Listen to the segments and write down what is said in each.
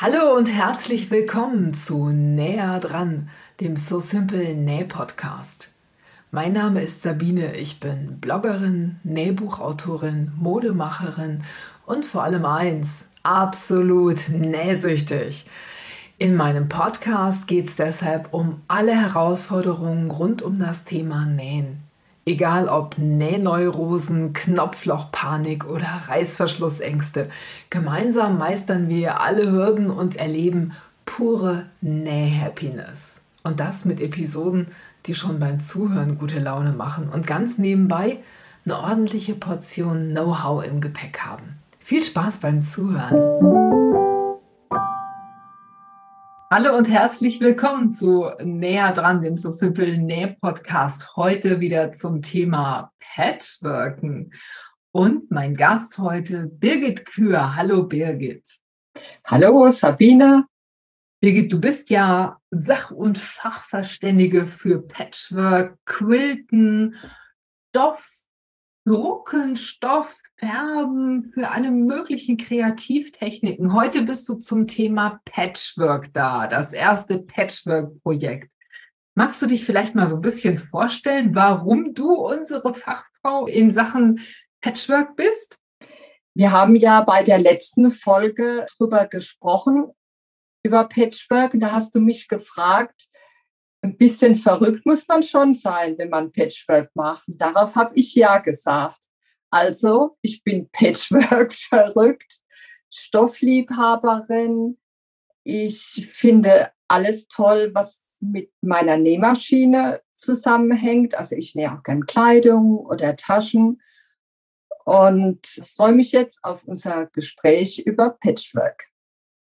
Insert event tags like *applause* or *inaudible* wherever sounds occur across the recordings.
Hallo und herzlich willkommen zu Näher dran, dem So Simple Näh Podcast. Mein Name ist Sabine, ich bin Bloggerin, Nähbuchautorin, Modemacherin und vor allem eins, absolut nähsüchtig. In meinem Podcast geht es deshalb um alle Herausforderungen rund um das Thema Nähen. Egal ob Nähneurosen, Knopflochpanik oder Reißverschlussängste, gemeinsam meistern wir alle Hürden und erleben pure Näh-Happiness. Und das mit Episoden, die schon beim Zuhören gute Laune machen und ganz nebenbei eine ordentliche Portion Know-how im Gepäck haben. Viel Spaß beim Zuhören! Hallo und herzlich willkommen zu Näher dran, dem So Simple Näh Podcast. Heute wieder zum Thema Patchworken. Und mein Gast heute, Birgit Kühr. Hallo Birgit. Hallo Sabine. Birgit, du bist ja Sach- und Fachverständige für Patchwork, Quilten, Stoff, Drucken, Stoff, Färben, für alle möglichen Kreativtechniken. Heute bist du zum Thema Patchwork da, das erste Patchwork-Projekt. Magst du dich vielleicht mal so ein bisschen vorstellen, warum du unsere Fachfrau in Sachen Patchwork bist? Wir haben ja bei der letzten Folge drüber gesprochen, über Patchwork. Da hast du mich gefragt, ein bisschen verrückt muss man schon sein, wenn man Patchwork macht. Und darauf habe ich ja gesagt. Also, ich bin Patchwork *laughs* verrückt, Stoffliebhaberin. Ich finde alles toll, was mit meiner Nähmaschine zusammenhängt. Also ich nähe auch gerne Kleidung oder Taschen und freue mich jetzt auf unser Gespräch über Patchwork.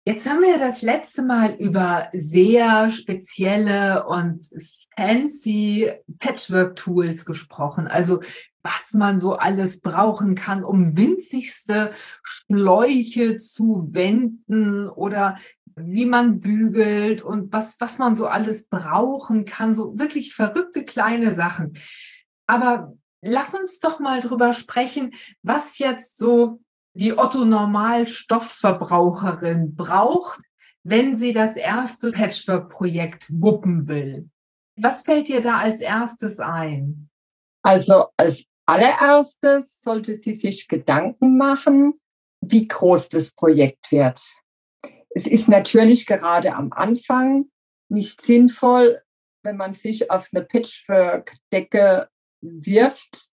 Jetzt haben wir das letzte Mal über sehr spezielle und fancy Patchwork-Tools gesprochen. Also was man so alles brauchen kann, um winzigste Schläuche zu wenden oder wie man bügelt und was, was man so alles brauchen kann. So wirklich verrückte kleine Sachen. Aber lass uns doch mal drüber sprechen, was jetzt so die Otto-Normal-Stoffverbraucherin braucht, wenn sie das erste Patchwork-Projekt wuppen will. Was fällt dir da als erstes ein? Also als allererstes sollte sie sich Gedanken machen, wie groß das Projekt wird. Es ist natürlich gerade am Anfang nicht sinnvoll, wenn man sich auf eine Patchwork-Decke wirft,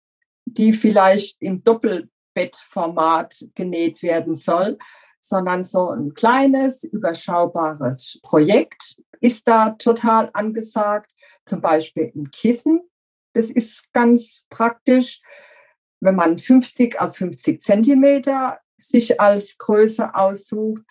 die vielleicht im Doppel Bettformat genäht werden soll, sondern so ein kleines, überschaubares Projekt ist da total angesagt. Zum Beispiel ein Kissen. Das ist ganz praktisch, wenn man 50 auf 50 Zentimeter sich als Größe aussucht.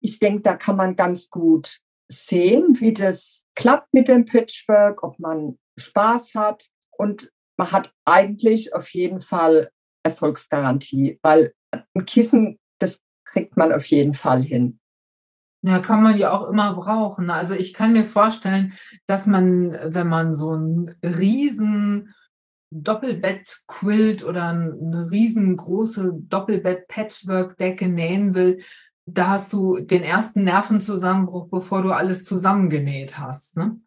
Ich denke, da kann man ganz gut sehen, wie das klappt mit dem Patchwork, ob man Spaß hat. Und man hat eigentlich auf jeden Fall Erfolgsgarantie, weil ein Kissen, das kriegt man auf jeden Fall hin. Ja, kann man ja auch immer brauchen. Also ich kann mir vorstellen, dass man, wenn man so ein riesen Doppelbett-Quilt oder eine riesengroße Doppelbett-Patchwork-Decke nähen will, da hast du den ersten Nervenzusammenbruch, bevor du alles zusammengenäht hast. Ne?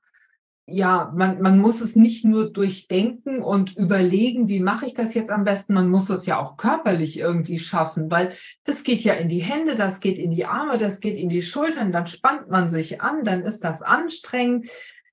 Ja, man, man muss es nicht nur durchdenken und überlegen, wie mache ich das jetzt am besten, man muss es ja auch körperlich irgendwie schaffen, weil das geht ja in die Hände, das geht in die Arme, das geht in die Schultern, dann spannt man sich an, dann ist das anstrengend,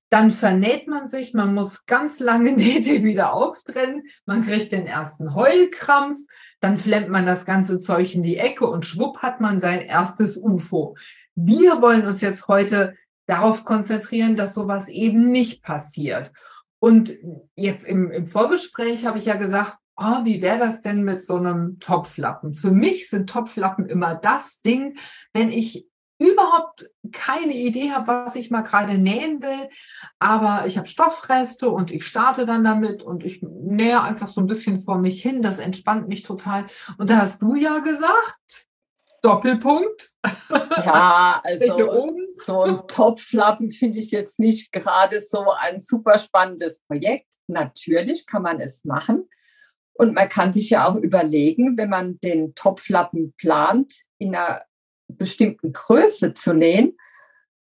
dann vernäht man sich, man muss ganz lange *laughs* Nähte wieder auftrennen, man kriegt den ersten Heulkrampf, dann flemmt man das ganze Zeug in die Ecke und schwupp hat man sein erstes UFO. Wir wollen uns jetzt heute darauf konzentrieren, dass sowas eben nicht passiert. Und jetzt im, im Vorgespräch habe ich ja gesagt, oh, wie wäre das denn mit so einem Topflappen? Für mich sind Topflappen immer das Ding, wenn ich überhaupt keine Idee habe, was ich mal gerade nähen will, aber ich habe Stoffreste und ich starte dann damit und ich nähe einfach so ein bisschen vor mich hin, das entspannt mich total. Und da hast du ja gesagt, Doppelpunkt. Ja, also so ein Topflappen finde ich jetzt nicht gerade so ein super spannendes Projekt. Natürlich kann man es machen. Und man kann sich ja auch überlegen, wenn man den Topflappen plant, in einer bestimmten Größe zu nähen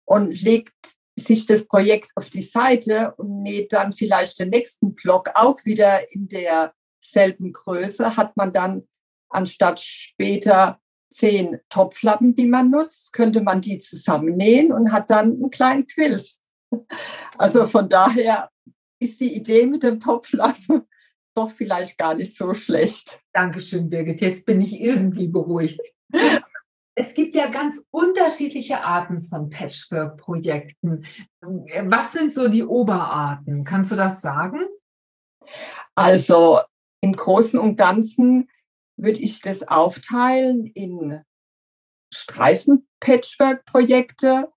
und legt sich das Projekt auf die Seite und näht dann vielleicht den nächsten Block auch wieder in derselben Größe, hat man dann anstatt später zehn Topflappen, die man nutzt, könnte man die zusammennähen und hat dann einen kleinen Quilt. *laughs* Also von daher ist die Idee mit dem Topflappen *laughs* doch vielleicht gar nicht so schlecht. Dankeschön, Birgit. Jetzt bin ich irgendwie beruhigt. *laughs* Es gibt ja ganz unterschiedliche Arten von Patchwork-Projekten. Was sind so die Oberarten? Kannst du das sagen? Also im Großen und Ganzen würde ich das aufteilen in Streifen-Patchwork-Projekte,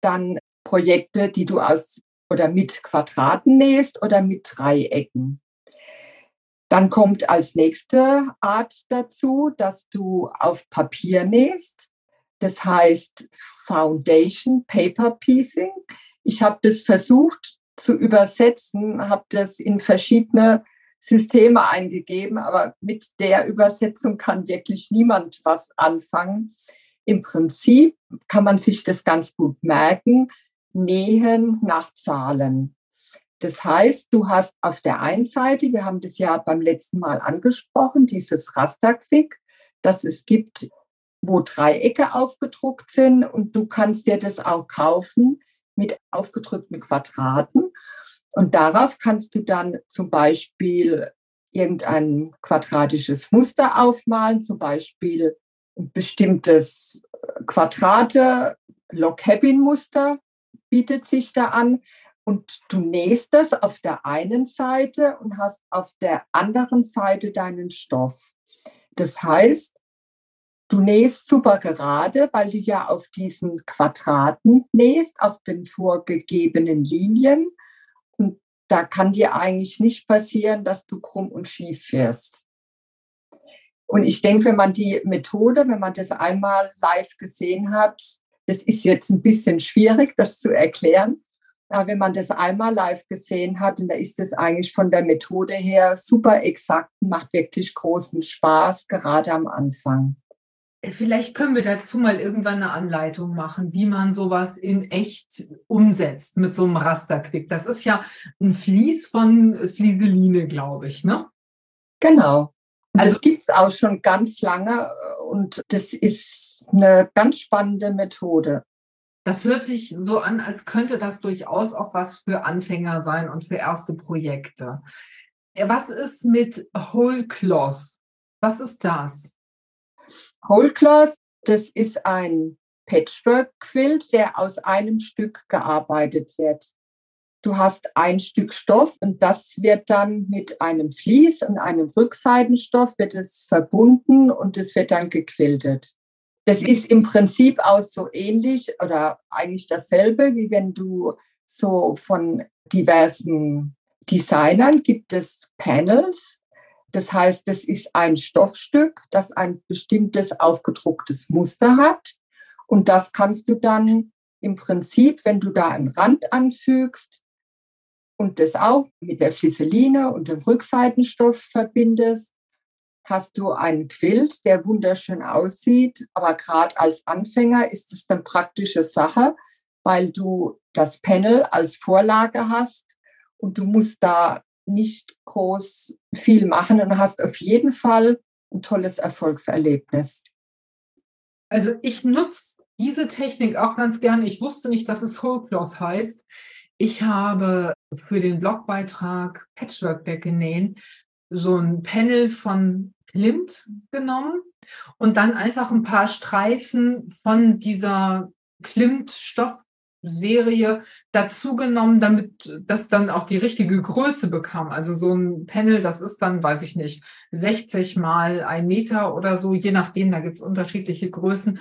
dann Projekte, die du aus oder mit Quadraten nähst oder mit Dreiecken. Dann kommt als nächste Art dazu, dass du auf Papier nähst. Das heißt Foundation Paper Piecing. Ich habe das versucht zu übersetzen, habe das in verschiedene Systeme eingegeben, aber mit der Übersetzung kann wirklich niemand was anfangen. Im Prinzip kann man sich das ganz gut merken, nähen nach Zahlen. Das heißt, du hast auf der einen Seite, wir haben das ja beim letzten Mal angesprochen, dieses Rasterquick, das es gibt, wo Dreiecke aufgedruckt sind und du kannst dir das auch kaufen mit aufgedrückten Quadraten. Und darauf kannst du dann zum Beispiel irgendein quadratisches Muster aufmalen, zum Beispiel ein bestimmtes Quadrate, Log-Cabin-Muster bietet sich da an. Und du nähst das auf der einen Seite und hast auf der anderen Seite deinen Stoff. Das heißt, du nähst super gerade, weil du ja auf diesen Quadraten nähst, auf den vorgegebenen Linien. Und da kann dir eigentlich nicht passieren, dass du krumm und schief wirst. Und ich denke, wenn man die Methode, wenn man das einmal live gesehen hat, das ist jetzt ein bisschen schwierig, das zu erklären. Aber wenn man das einmal live gesehen hat, und da ist es eigentlich von der Methode her super exakt, macht wirklich großen Spaß, gerade am Anfang. Vielleicht können wir dazu mal irgendwann eine Anleitung machen, wie man sowas in echt umsetzt mit so einem Rasterquick. Das ist ja ein Vlies von Flieseline, glaube ich, ne? Genau. Also das gibt es auch schon ganz lange und das ist eine ganz spannende Methode. Das hört sich so an, als könnte das durchaus auch was für Anfänger sein und für erste Projekte. Was ist mit Whole Cloth? Was ist das? Whole Cloth, das ist ein Patchwork-Quilt, der aus einem Stück gearbeitet wird. Du hast ein Stück Stoff und das wird dann mit einem Vlies und einem Rückseitenstoff wird es verbunden und es wird dann gequiltet. Das ist im Prinzip auch so ähnlich oder eigentlich dasselbe, wie wenn du so von diversen Designern gibt es Panels. Das heißt, es ist ein Stoffstück, das ein bestimmtes aufgedrucktes Muster hat. Und das kannst du dann im Prinzip, wenn du da einen Rand anfügst und das auch mit der Flisseline und dem Rückseitenstoff verbindest, hast du einen Quilt, der wunderschön aussieht. Aber gerade als Anfänger ist es dann praktische Sache, weil du das Panel als Vorlage hast und du musst da nicht groß viel machen und hast auf jeden Fall ein tolles Erfolgserlebnis. Also ich nutze diese Technik auch ganz gerne. Ich wusste nicht, dass es Whole Cloth heißt. Ich habe für den Blogbeitrag Patchwork-Decke nähen so ein Panel von Klimt genommen und dann einfach ein paar Streifen von dieser Klimt-Stoffserie dazu genommen, damit das dann auch die richtige Größe bekam. Also so ein Panel, das ist dann, weiß ich nicht, 60 mal ein Meter oder so, je nachdem, da gibt es unterschiedliche Größen.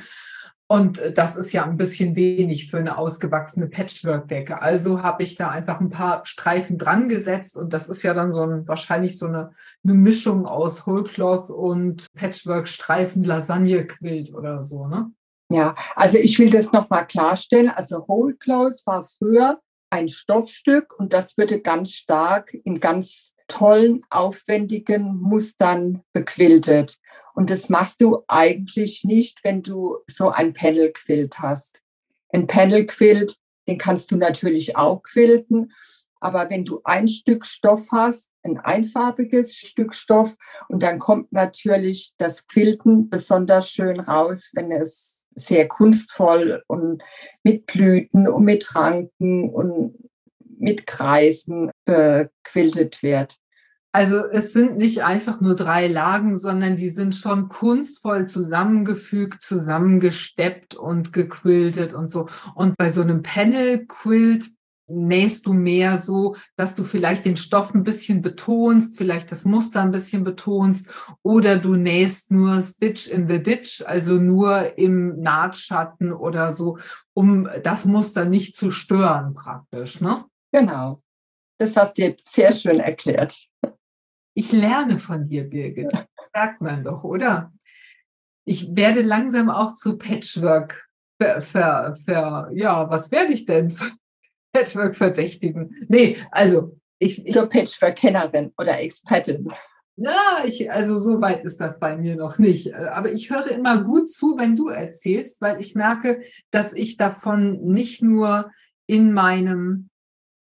Und das ist ja ein bisschen wenig für eine ausgewachsene Patchwork-Decke. Also habe ich da einfach ein paar Streifen dran gesetzt und das ist ja dann so ein, wahrscheinlich so eine, eine Mischung aus Whole Cloth und Patchwork-Streifen Lasagne-Quilt oder so, ne? Ja, also ich will das nochmal klarstellen. Also Whole Cloth war früher ein Stoffstück und das wurde ganz stark in ganz tollen, aufwendigen Mustern bequiltet. Und das machst du eigentlich nicht, wenn du so ein Panel-Quilt hast. Ein Panel-Quilt, den kannst du natürlich auch quilten, aber wenn du ein Stück Stoff hast, ein einfarbiges Stück Stoff, und dann kommt natürlich das Quilten besonders schön raus, wenn es sehr kunstvoll und mit Blüten und mit Ranken und mit Kreisen bequiltet wird. Also es sind nicht einfach nur drei Lagen, sondern die sind schon kunstvoll zusammengefügt, zusammengesteppt und gequiltet und so. Und bei so einem Panel-Quilt nähst du mehr so, dass du vielleicht den Stoff ein bisschen betonst, vielleicht das Muster ein bisschen betonst oder du nähst nur Stitch in the Ditch, also nur im Nahtschatten oder so, um das Muster nicht zu stören praktisch, ne? Genau. Das hast du jetzt sehr schön erklärt. Ich lerne von dir, Birgit. Merkt man doch, oder? Ich werde langsam auch zu Patchwork ver, ver, ver ja, was werde ich denn? Patchwork-Verdächtigen. Nee, also ich. ich Zur Patchwork-Kennerin oder Expertin. Na, ich, also so weit ist das bei mir noch nicht. Aber ich höre immer gut zu, wenn du erzählst, weil ich merke, dass ich davon nicht nur in meinem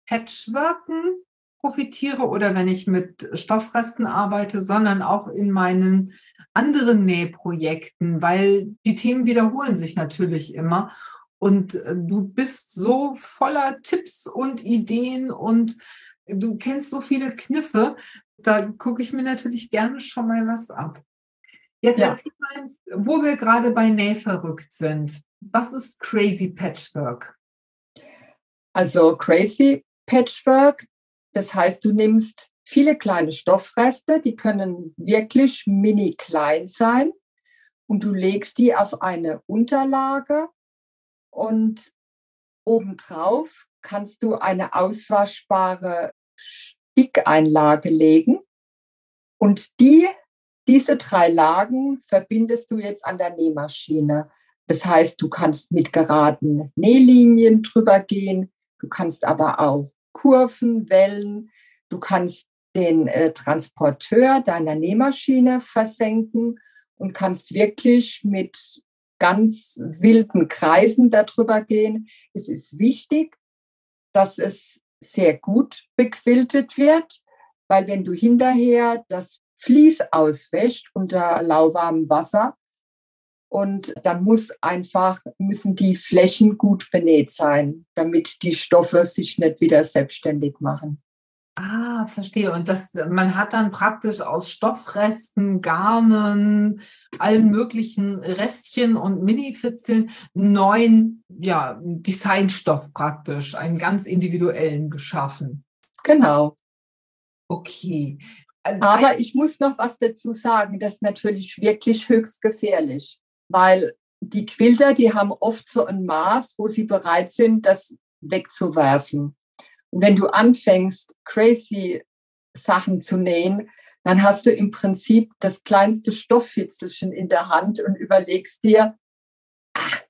Patchworken profitiere oder wenn ich mit Stoffresten arbeite, sondern auch in meinen anderen Nähprojekten, weil die Themen wiederholen sich natürlich immer. Und äh, du bist so voller Tipps und Ideen und du kennst so viele Kniffe. Da gucke ich mir natürlich gerne schon mal was ab. Jetzt ja. erzähl mal, wo wir gerade bei Nähverrückt sind. Was ist Crazy Patchwork? Also Crazy Patchwork das heißt, du nimmst viele kleine Stoffreste, die können wirklich mini klein sein und du legst die auf eine Unterlage und obendrauf kannst du eine auswaschbare Stickeinlage legen und die, diese drei Lagen verbindest du jetzt an der Nähmaschine. Das heißt, du kannst mit geraden Nählinien drüber gehen, du kannst aber auch Kurven, Wellen. Du kannst den äh, Transporteur deiner Nähmaschine versenken und kannst wirklich mit ganz wilden Kreisen darüber gehen. Es ist wichtig, dass es sehr gut bequiltet wird, weil wenn du hinterher das Vlies auswäscht unter lauwarmem Wasser, und dann muss einfach, müssen die Flächen gut benäht sein, damit die Stoffe sich nicht wieder selbstständig machen. Ah, verstehe. Und das, man hat dann praktisch aus Stoffresten, Garnen, allen möglichen Restchen und Minifitzeln neuen ja, Designstoff praktisch, einen ganz individuellen geschaffen. Genau. Okay. Aber ich muss noch was dazu sagen, das ist natürlich wirklich höchst gefährlich weil die Quilter, die haben oft so ein Maß, wo sie bereit sind, das wegzuwerfen. Wenn du anfängst, crazy Sachen zu nähen, dann hast du im Prinzip das kleinste Stofffitzelchen in der Hand und überlegst dir, ach,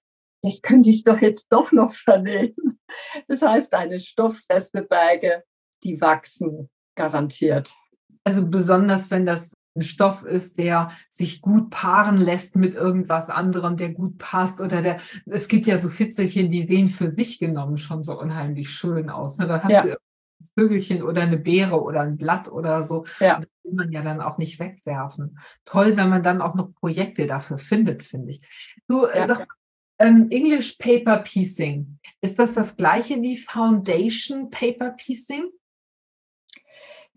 das könnte ich doch jetzt doch noch vernähen. Das heißt, deine Stoffresteberge, die wachsen garantiert. Also besonders wenn das ein Stoff ist, der sich gut paaren lässt mit irgendwas anderem, der gut passt oder der, es gibt ja so Fitzelchen, die sehen für sich genommen schon so unheimlich schön aus. Ne? Dann hast ja. du ein Vögelchen oder eine Beere oder ein Blatt oder so. Ja. Das will man ja dann auch nicht wegwerfen. Toll, wenn man dann auch noch Projekte dafür findet, finde ich. Du äh, ja. sag, ähm, English Paper Piecing, ist das das gleiche wie Foundation Paper Piecing?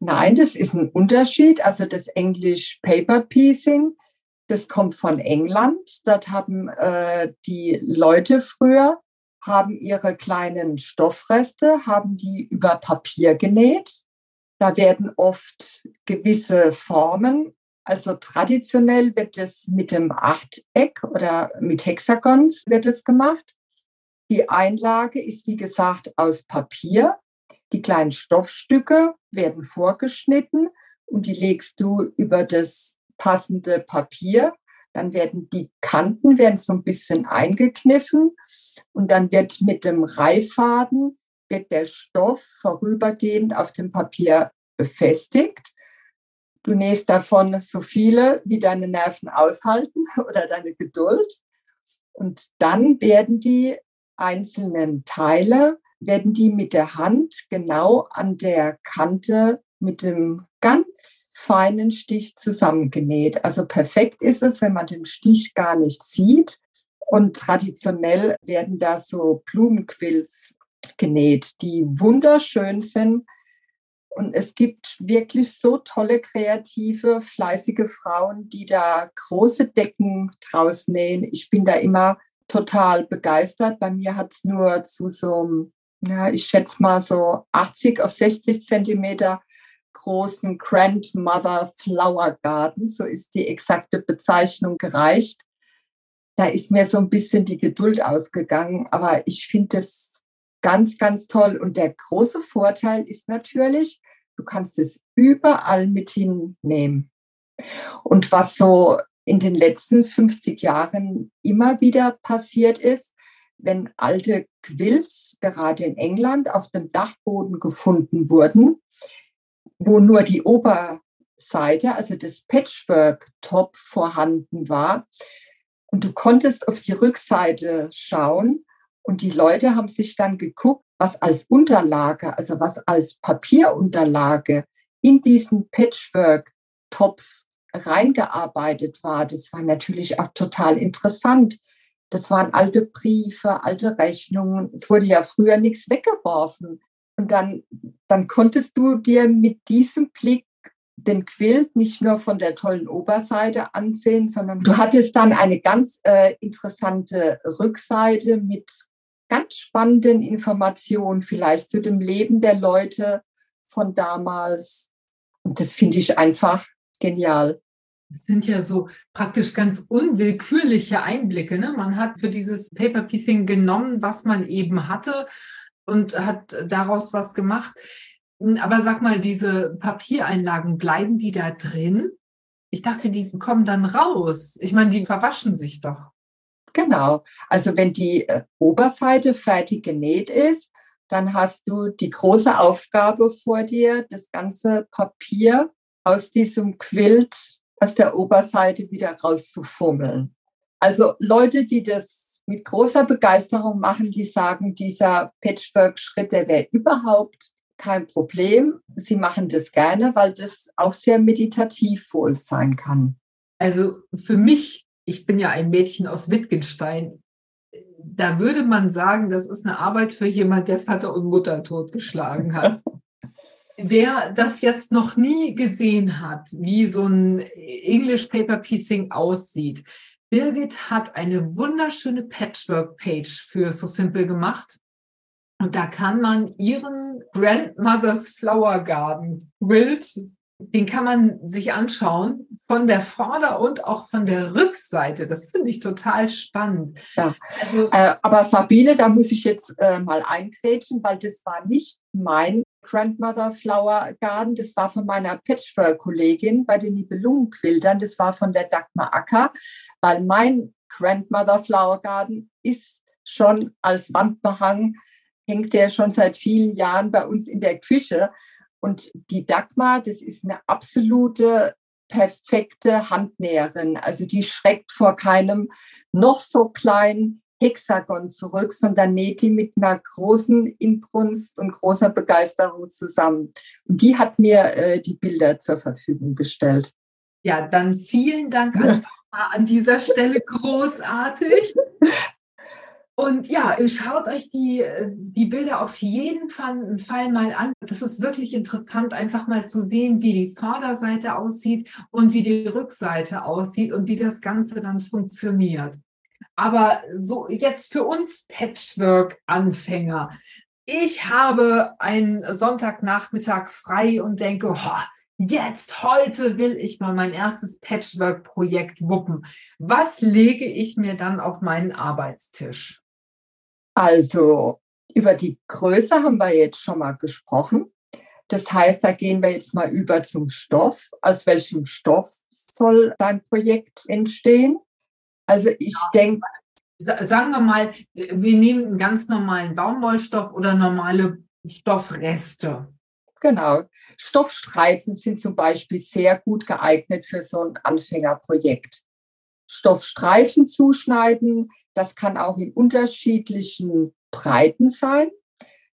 Nein, das ist ein Unterschied. Also das Englisch Paper Piecing, das kommt von England. Dort haben äh, die Leute früher haben ihre kleinen Stoffreste, haben die über Papier genäht. Da werden oft gewisse Formen, also traditionell wird es mit dem Achteck oder mit Hexagons wird es gemacht. Die Einlage ist, wie gesagt, aus Papier die kleinen Stoffstücke werden vorgeschnitten und die legst du über das passende Papier. Dann werden die Kanten werden so ein bisschen eingekniffen und dann wird mit dem Reiffaden wird der Stoff vorübergehend auf dem Papier befestigt. Du nähst davon so viele, wie deine Nerven aushalten *laughs* oder deine Geduld. Und dann werden die einzelnen Teile, werden die mit der Hand genau an der Kante mit dem ganz feinen Stich zusammengenäht. Also perfekt ist es, wenn man den Stich gar nicht sieht. Und traditionell werden da so Blumenquills genäht, die wunderschön sind. Und es gibt wirklich so tolle, kreative, fleißige Frauen, die da große Decken draus nähen. Ich bin da immer total begeistert. Bei mir hat es nur zu so, ja, ich schätze mal so 80 auf 60 Zentimeter großen Grandmother Flower Garden, so ist die exakte Bezeichnung gereicht. Da ist mir so ein bisschen die Geduld ausgegangen, aber ich finde es ganz, ganz toll. Und der große Vorteil ist natürlich, du kannst es überall mit hinnehmen. Und was so in den letzten 50 Jahren immer wieder passiert ist, wenn alte Quills gerade in England auf dem Dachboden gefunden wurden, wo nur die Oberseite, also das Patchwork-Top vorhanden war. Und du konntest auf die Rückseite schauen und die Leute haben sich dann geguckt, was als Unterlage, also was als Papierunterlage in diesen Patchwork-Tops reingearbeitet war. Das war natürlich auch total interessant. Das waren alte Briefe, alte Rechnungen. Es wurde ja früher nichts weggeworfen. Und dann, dann konntest du dir mit diesem Blick den Quilt nicht nur von der tollen Oberseite ansehen, sondern du hattest dann eine ganz äh, interessante Rückseite mit ganz spannenden Informationen, vielleicht zu dem Leben der Leute von damals. Und das finde ich einfach genial. Das sind ja so praktisch ganz unwillkürliche Einblicke. Ne? Man hat für dieses Paper Piecing genommen, was man eben hatte und hat daraus was gemacht. Aber sag mal, diese Papiereinlagen, bleiben die da drin? Ich dachte, die kommen dann raus. Ich meine, die verwaschen sich doch. Genau. Also wenn die äh, Oberseite fertig genäht ist, dann hast du die große Aufgabe vor dir, das ganze Papier aus diesem Quilt aus der Oberseite wieder rauszufummeln. Also Leute, die das mit großer Begeisterung machen, die sagen, dieser Patchwork-Schritt, der wäre überhaupt kein Problem. Sie machen das gerne, weil das auch sehr meditativ wohl sein kann. Also für mich, ich bin ja ein Mädchen aus Wittgenstein, da würde man sagen, das ist eine Arbeit für jemand, der Vater und Mutter totgeschlagen hat. Wer das jetzt noch nie gesehen hat, wie so ein English Paper Piecing aussieht, Birgit hat eine wunderschöne Patchwork-Page für So Simple gemacht. Und da kann man ihren Grandmother's Flower Garden Quilt, den kann man sich anschauen von der Vorder- und auch von der Rückseite. Das finde ich total spannend. Ja, also, äh, aber Sabine, da muss ich jetzt äh, mal eingrätschen, weil das war nicht mein Grandmother Flower Garden. Das war von meiner Patchwork-Kollegin bei den Nibelungenquiltern. Das war von der Dagmar Acker, weil mein Grandmother Flower Garden ist schon als Wandbehang, hängt der schon seit vielen Jahren bei uns in der Küche. Und die Dagmar, das ist eine absolute perfekte Handnäherin. Also die schreckt vor keinem noch so kleinen Hexagon zurück, sondern näht die mit einer großen Inbrunst und großer Begeisterung zusammen. Und die hat mir äh, die Bilder zur Verfügung gestellt. Ja, dann vielen Dank an, *laughs* an dieser Stelle. Großartig. Und ja, schaut euch die, die Bilder auf jeden Fall, Fall, mal an. Das ist wirklich interessant, einfach mal zu sehen, wie die Vorderseite aussieht und wie die Rückseite aussieht und wie das Ganze dann funktioniert. Aber so jetzt für uns Patchwork-Anfänger. Ich habe einen Sonntagnachmittag frei und denke, oh, jetzt, heute will ich mal mein erstes Patchwork-Projekt wuppen. Was lege ich mir dann auf meinen Arbeitstisch? Also über die Größe haben wir jetzt schon mal gesprochen. Das heißt, da gehen wir jetzt mal über zum Stoff. Aus welchem Stoff soll dein Projekt entstehen? Also ich ja. denke. Sagen wir mal, wir nehmen einen ganz normalen Baumwollstoff oder normale Stoffreste. Genau. Stoffstreifen sind zum Beispiel sehr gut geeignet für so ein Anfängerprojekt. Stoffstreifen zuschneiden, das kann auch in unterschiedlichen Breiten sein.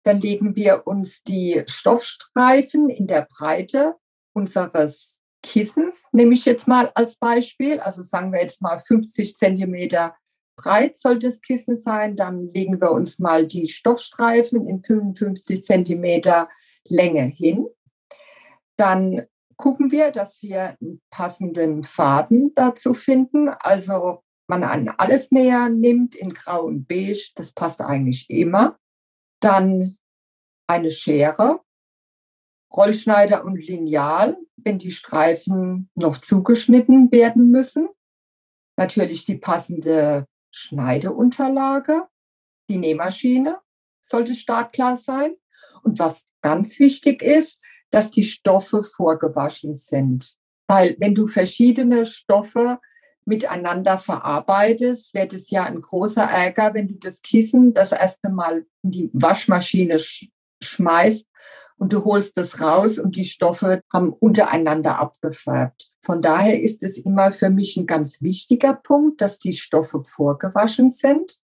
Dann legen wir uns die Stoffstreifen in der Breite unseres Kissens, nehme ich jetzt mal als Beispiel. Also sagen wir jetzt mal 50 Zentimeter breit soll das Kissen sein. Dann legen wir uns mal die Stoffstreifen in 55 Zentimeter Länge hin. Dann gucken wir, dass wir einen passenden Faden dazu finden. Also man an alles näher nimmt in Grau und Beige, das passt eigentlich immer. Dann eine Schere, Rollschneider und Lineal, wenn die Streifen noch zugeschnitten werden müssen. Natürlich die passende Schneideunterlage, die Nähmaschine sollte startklar sein. Und was ganz wichtig ist, dass die Stoffe vorgewaschen sind. Weil wenn du verschiedene Stoffe miteinander verarbeitest, wird es ja ein großer Ärger, wenn du das Kissen das erste Mal in die Waschmaschine sch schmeißt und du holst das raus und die Stoffe haben untereinander abgefärbt. Von daher ist es immer für mich ein ganz wichtiger Punkt, dass die Stoffe vorgewaschen sind.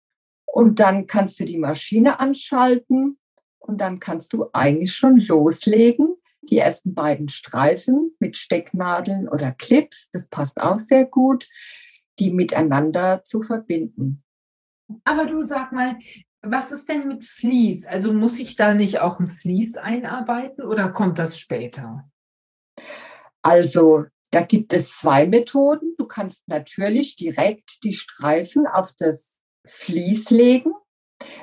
Und dann kannst du die Maschine anschalten und dann kannst du eigentlich schon loslegen die ersten beiden Streifen mit Stecknadeln oder Clips, das passt auch sehr gut, die miteinander zu verbinden. Aber du sag mal, was ist denn mit Vlies? Also muss ich da nicht auch ein Vlies einarbeiten oder kommt das später? Also da gibt es zwei Methoden. Du kannst natürlich direkt die Streifen auf das Vlies legen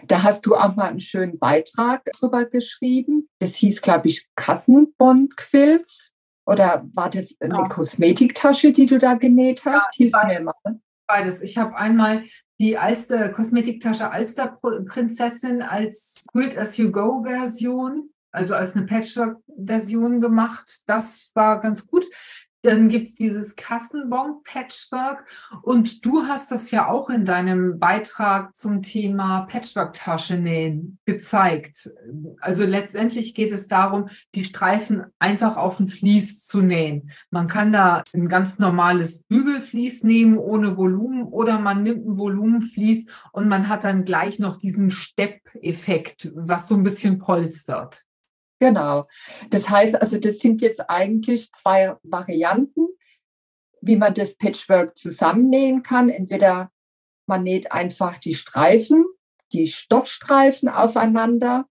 da hast du auch mal einen schönen Beitrag drüber geschrieben. Das hieß, glaube ich, Kassenbond-Quills. Oder war das eine ja. Kosmetiktasche, die du da genäht hast? Ja, Hilf beides, mir mal. Beides. Ich habe einmal die Alster Kosmetiktasche Alster Prinzessin als Quilt as You Go Version, also als eine Patchwork-Version gemacht. Das war ganz gut. Dann gibt es dieses Kassenbon-Patchwork und du hast das ja auch in deinem Beitrag zum Thema Patchwork-Tasche nähen gezeigt. Also letztendlich geht es darum, die Streifen einfach auf ein Vlies zu nähen. Man kann da ein ganz normales Bügelvlies nehmen ohne Volumen oder man nimmt ein Volumenvlies und man hat dann gleich noch diesen Stepp-Effekt, was so ein bisschen polstert. Genau. Das heißt also, das sind jetzt eigentlich zwei Varianten, wie man das Patchwork zusammennähen kann. Entweder man näht einfach die Streifen, die Stoffstreifen aufeinander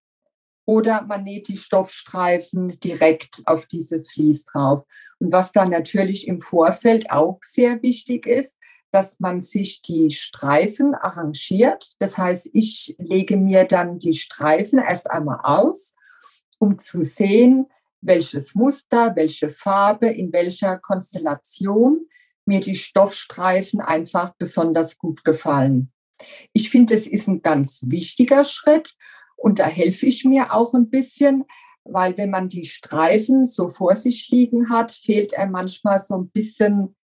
oder man näht die Stoffstreifen direkt auf dieses Vlies drauf. Und was dann natürlich im Vorfeld auch sehr wichtig ist, dass man sich die Streifen arrangiert. Das heißt, ich lege mir dann die Streifen erst einmal aus um zu sehen, welches Muster, welche Farbe, in welcher Konstellation mir die Stoffstreifen einfach besonders gut gefallen. Ich finde, es ist ein ganz wichtiger Schritt und da helfe ich mir auch ein bisschen, weil wenn man die Streifen so vor sich liegen hat, fehlt er manchmal so ein bisschen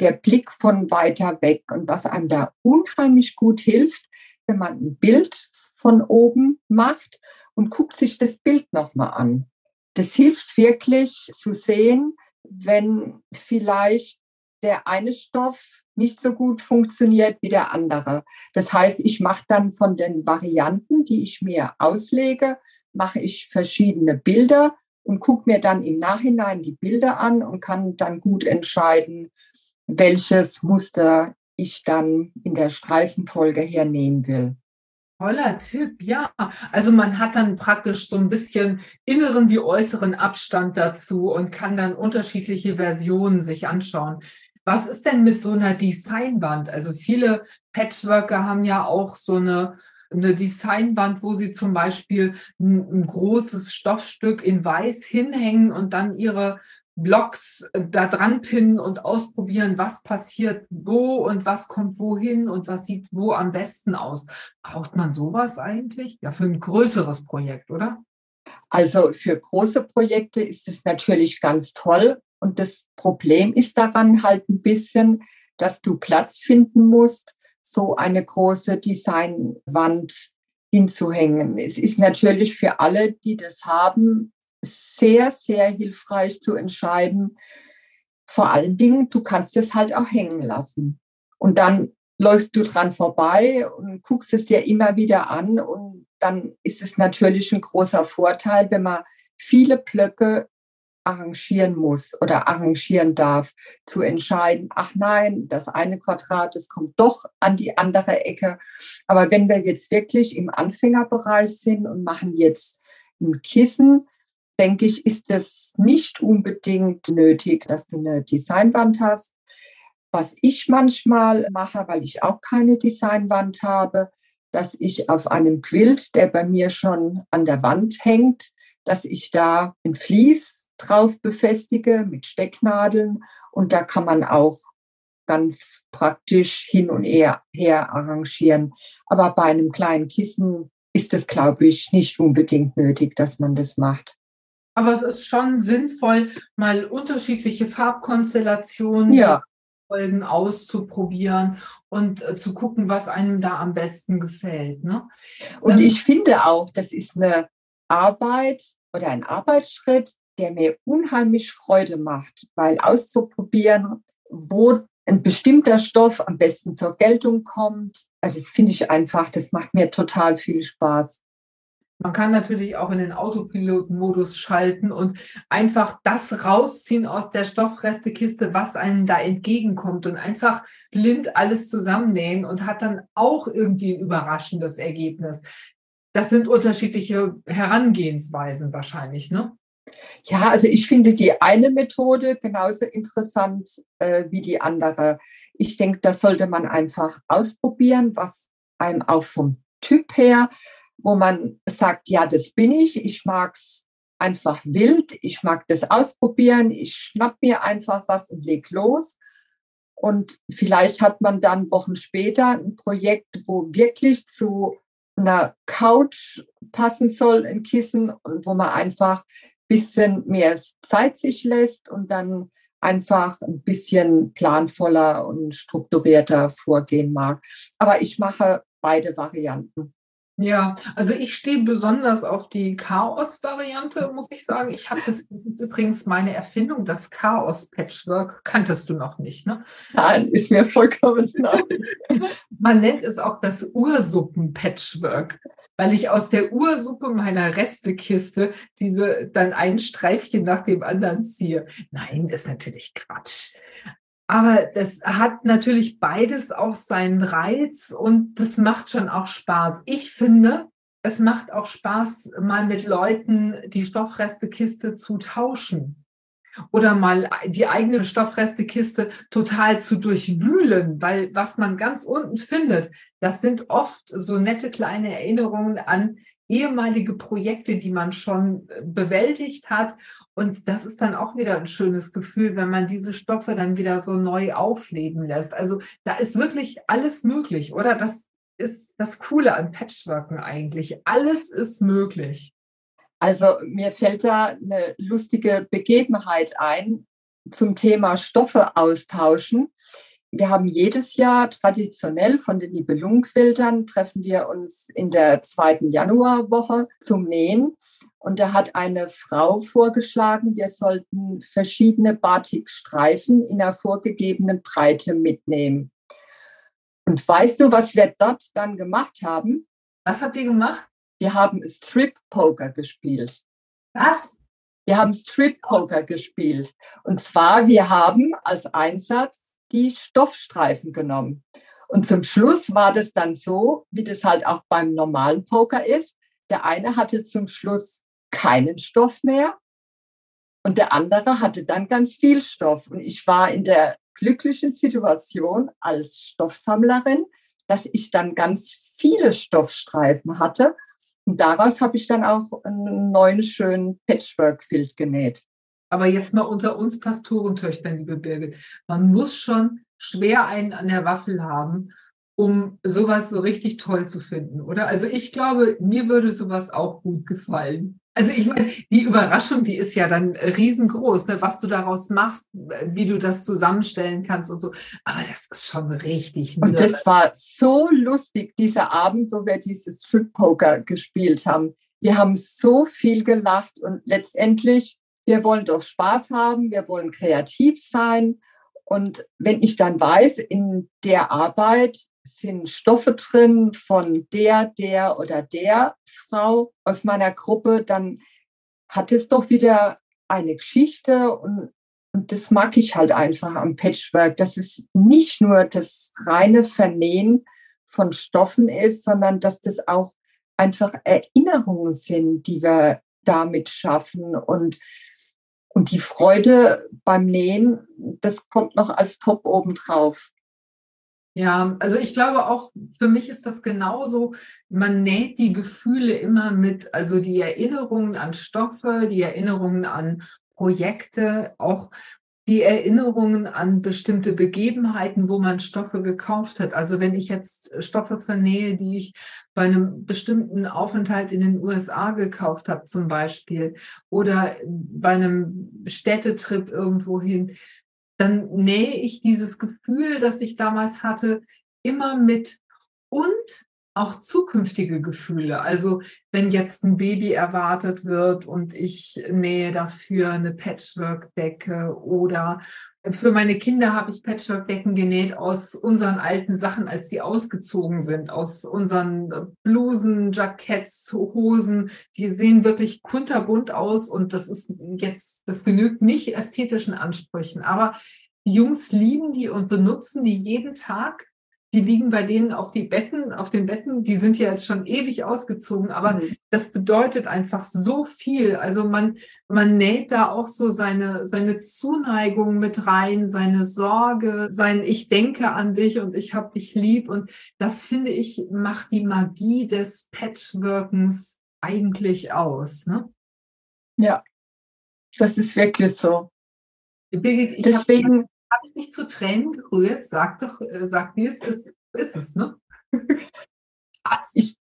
der Blick von weiter weg. Und was einem da unheimlich gut hilft, wenn man ein Bild von oben macht und guckt sich das Bild nochmal an. Das hilft wirklich zu sehen, wenn vielleicht der eine Stoff nicht so gut funktioniert wie der andere. Das heißt, ich mache dann von den Varianten, die ich mir auslege, mache ich verschiedene Bilder und gucke mir dann im Nachhinein die Bilder an und kann dann gut entscheiden, welches Muster ich dann in der Streifenfolge hernähen will. Toller Tipp, ja. Also man hat dann praktisch so ein bisschen inneren wie äußeren Abstand dazu und kann dann unterschiedliche Versionen sich anschauen. Was ist denn mit so einer Designwand? Also viele Patchworker haben ja auch so eine, eine Designwand, wo sie zum Beispiel ein, ein großes Stoffstück in Weiß hinhängen und dann ihre Blogs äh, da dran pinnen und ausprobieren, was passiert wo und was kommt wohin und was sieht wo am besten aus. Braucht man sowas eigentlich? Ja, für ein größeres Projekt, oder? Also für große Projekte ist es natürlich ganz toll. Und das Problem ist daran halt ein bisschen, dass du Platz finden musst, so eine große Designwand hinzuhängen. Es ist natürlich für alle, die das haben, sehr, sehr hilfreich zu entscheiden. Vor allen Dingen, du kannst es halt auch hängen lassen. Und dann läufst du dran vorbei und guckst es dir immer wieder an. Und dann ist es natürlich ein großer Vorteil, wenn man viele Blöcke arrangieren muss oder arrangieren darf, zu entscheiden, ach nein, das eine Quadrat, das kommt doch an die andere Ecke. Aber wenn wir jetzt wirklich im Anfängerbereich sind und machen jetzt ein Kissen, denke ich, ist es nicht unbedingt nötig, dass du eine Designwand hast. Was ich manchmal mache, weil ich auch keine Designwand habe, dass ich auf einem Quilt, der bei mir schon an der Wand hängt, dass ich da ein Vlies drauf befestige mit Stecknadeln und da kann man auch ganz praktisch hin und her, her arrangieren. Aber bei einem kleinen Kissen ist es, glaube ich, nicht unbedingt nötig, dass man das macht. Aber es ist schon sinnvoll, mal unterschiedliche Farbkonstellationen ja. Folgen auszuprobieren und äh, zu gucken, was einem da am besten gefällt. Ne? Und ähm, ich finde auch, das ist eine Arbeit oder ein Arbeitsschritt, der mir unheimlich Freude macht, weil auszuprobieren, wo ein bestimmter Stoff am besten zur Geltung kommt, also das finde ich einfach, das macht mir total viel Spaß. Man kann natürlich auch in den Autopilot-Modus schalten und einfach das rausziehen aus der Stoffrestekiste, was einem da entgegenkommt und einfach blind alles zusammennehmen und hat dann auch irgendwie ein überraschendes Ergebnis. Das sind unterschiedliche Herangehensweisen wahrscheinlich, ne? Ja, also ich finde die eine Methode genauso interessant äh, wie die andere. Ich denke, das sollte man einfach ausprobieren, was einem auch vom Typ her wo man sagt, ja, das bin ich, ich mag es einfach wild, ich mag das ausprobieren, ich schnapp mir einfach was und leg los. Und vielleicht hat man dann Wochen später ein Projekt, wo wirklich zu einer Couch passen soll, ein Kissen, und wo man einfach ein bisschen mehr Zeit sich lässt und dann einfach ein bisschen planvoller und strukturierter vorgehen mag. Aber ich mache beide Varianten. Ja, also ich stehe besonders auf die Chaos-Variante, muss ich sagen. Ich habe das, das ist übrigens meine Erfindung, das Chaos-Patchwork. Kanntest du noch nicht, ne? Nein, ist mir vollkommen neu. Man nennt es auch das Ursuppen-Patchwork, weil ich aus der Ursuppe meiner Restekiste diese dann ein Streifchen nach dem anderen ziehe. Nein, ist natürlich Quatsch. Aber das hat natürlich beides auch seinen Reiz und das macht schon auch Spaß. Ich finde, es macht auch Spaß, mal mit Leuten die Stoffrestekiste zu tauschen oder mal die eigene Stoffrestekiste total zu durchwühlen, weil was man ganz unten findet, das sind oft so nette kleine Erinnerungen an ehemalige Projekte, die man schon äh, bewältigt hat. Und das ist dann auch wieder ein schönes Gefühl, wenn man diese Stoffe dann wieder so neu aufleben lässt. Also da ist wirklich alles möglich, oder? Das ist das Coole an Patchworken eigentlich. Alles ist möglich. Also mir fällt da eine lustige Begebenheit ein zum Thema Stoffe austauschen wir haben jedes Jahr traditionell von den Nibelungenquiltern treffen wir uns in der zweiten Januarwoche zum Nähen. Und da hat eine Frau vorgeschlagen, wir sollten verschiedene Batikstreifen in einer vorgegebenen Breite mitnehmen. Und weißt du, was wir dort dann gemacht haben? Was habt ihr gemacht? Wir haben Strip Poker gespielt. Was? Wir haben Strip Poker gespielt. Und zwar, wir haben als Einsatz die Stoffstreifen genommen. Und zum Schluss war das dann so, wie das halt auch beim normalen Poker ist. Der eine hatte zum Schluss keinen Stoff mehr und der andere hatte dann ganz viel Stoff. Und ich war in der glücklichen Situation als Stoffsammlerin, dass ich dann ganz viele Stoffstreifen hatte. Und daraus habe ich dann auch einen neuen schönen Patchwork-Quilt genäht. Aber jetzt mal unter uns Pastorentöchtern, liebe Birgit. Man muss schon schwer einen an der Waffel haben, um sowas so richtig toll zu finden, oder? Also ich glaube, mir würde sowas auch gut gefallen. Also ich meine, die Überraschung, die ist ja dann riesengroß, ne? was du daraus machst, wie du das zusammenstellen kannst und so. Aber das ist schon richtig. Und das war so lustig, dieser Abend, wo wir dieses Strip Poker gespielt haben Wir haben so viel gelacht und letztendlich, wir wollen doch Spaß haben, wir wollen kreativ sein. Und wenn ich dann weiß, in der Arbeit sind Stoffe drin von der, der oder der Frau aus meiner Gruppe, dann hat es doch wieder eine Geschichte und, und das mag ich halt einfach am Patchwork, dass es nicht nur das reine Vernähen von Stoffen ist, sondern dass das auch einfach Erinnerungen sind, die wir damit schaffen und und die Freude beim Nähen, das kommt noch als Top obendrauf. Ja, also ich glaube auch, für mich ist das genauso. Man näht die Gefühle immer mit, also die Erinnerungen an Stoffe, die Erinnerungen an Projekte, auch die Erinnerungen an bestimmte Begebenheiten, wo man Stoffe gekauft hat. Also wenn ich jetzt Stoffe vernähe, die ich bei einem bestimmten Aufenthalt in den USA gekauft habe, zum Beispiel, oder bei einem Städtetrip irgendwo hin, dann nähe ich dieses Gefühl, das ich damals hatte, immer mit und auch zukünftige Gefühle. Also wenn jetzt ein Baby erwartet wird und ich nähe dafür eine Patchwork-Decke oder für meine Kinder habe ich Patchwork-Decken genäht aus unseren alten Sachen, als sie ausgezogen sind, aus unseren Blusen, Jacketts, Hosen. Die sehen wirklich kunterbunt aus und das ist jetzt, das genügt nicht ästhetischen Ansprüchen. Aber die Jungs lieben die und benutzen die jeden Tag die liegen bei denen auf die Betten, auf den Betten, die sind ja jetzt schon ewig ausgezogen, aber mhm. das bedeutet einfach so viel. Also man, man näht da auch so seine, seine Zuneigung mit rein, seine Sorge, sein Ich denke an dich und ich hab dich lieb. Und das finde ich, macht die Magie des Patchworkens eigentlich aus. Ne? Ja, das ist wirklich so. Birgit, Deswegen habe ich dich zu Tränen gerührt? Sag doch, äh, sag wie es ist. Ist es, ne? *laughs* ich,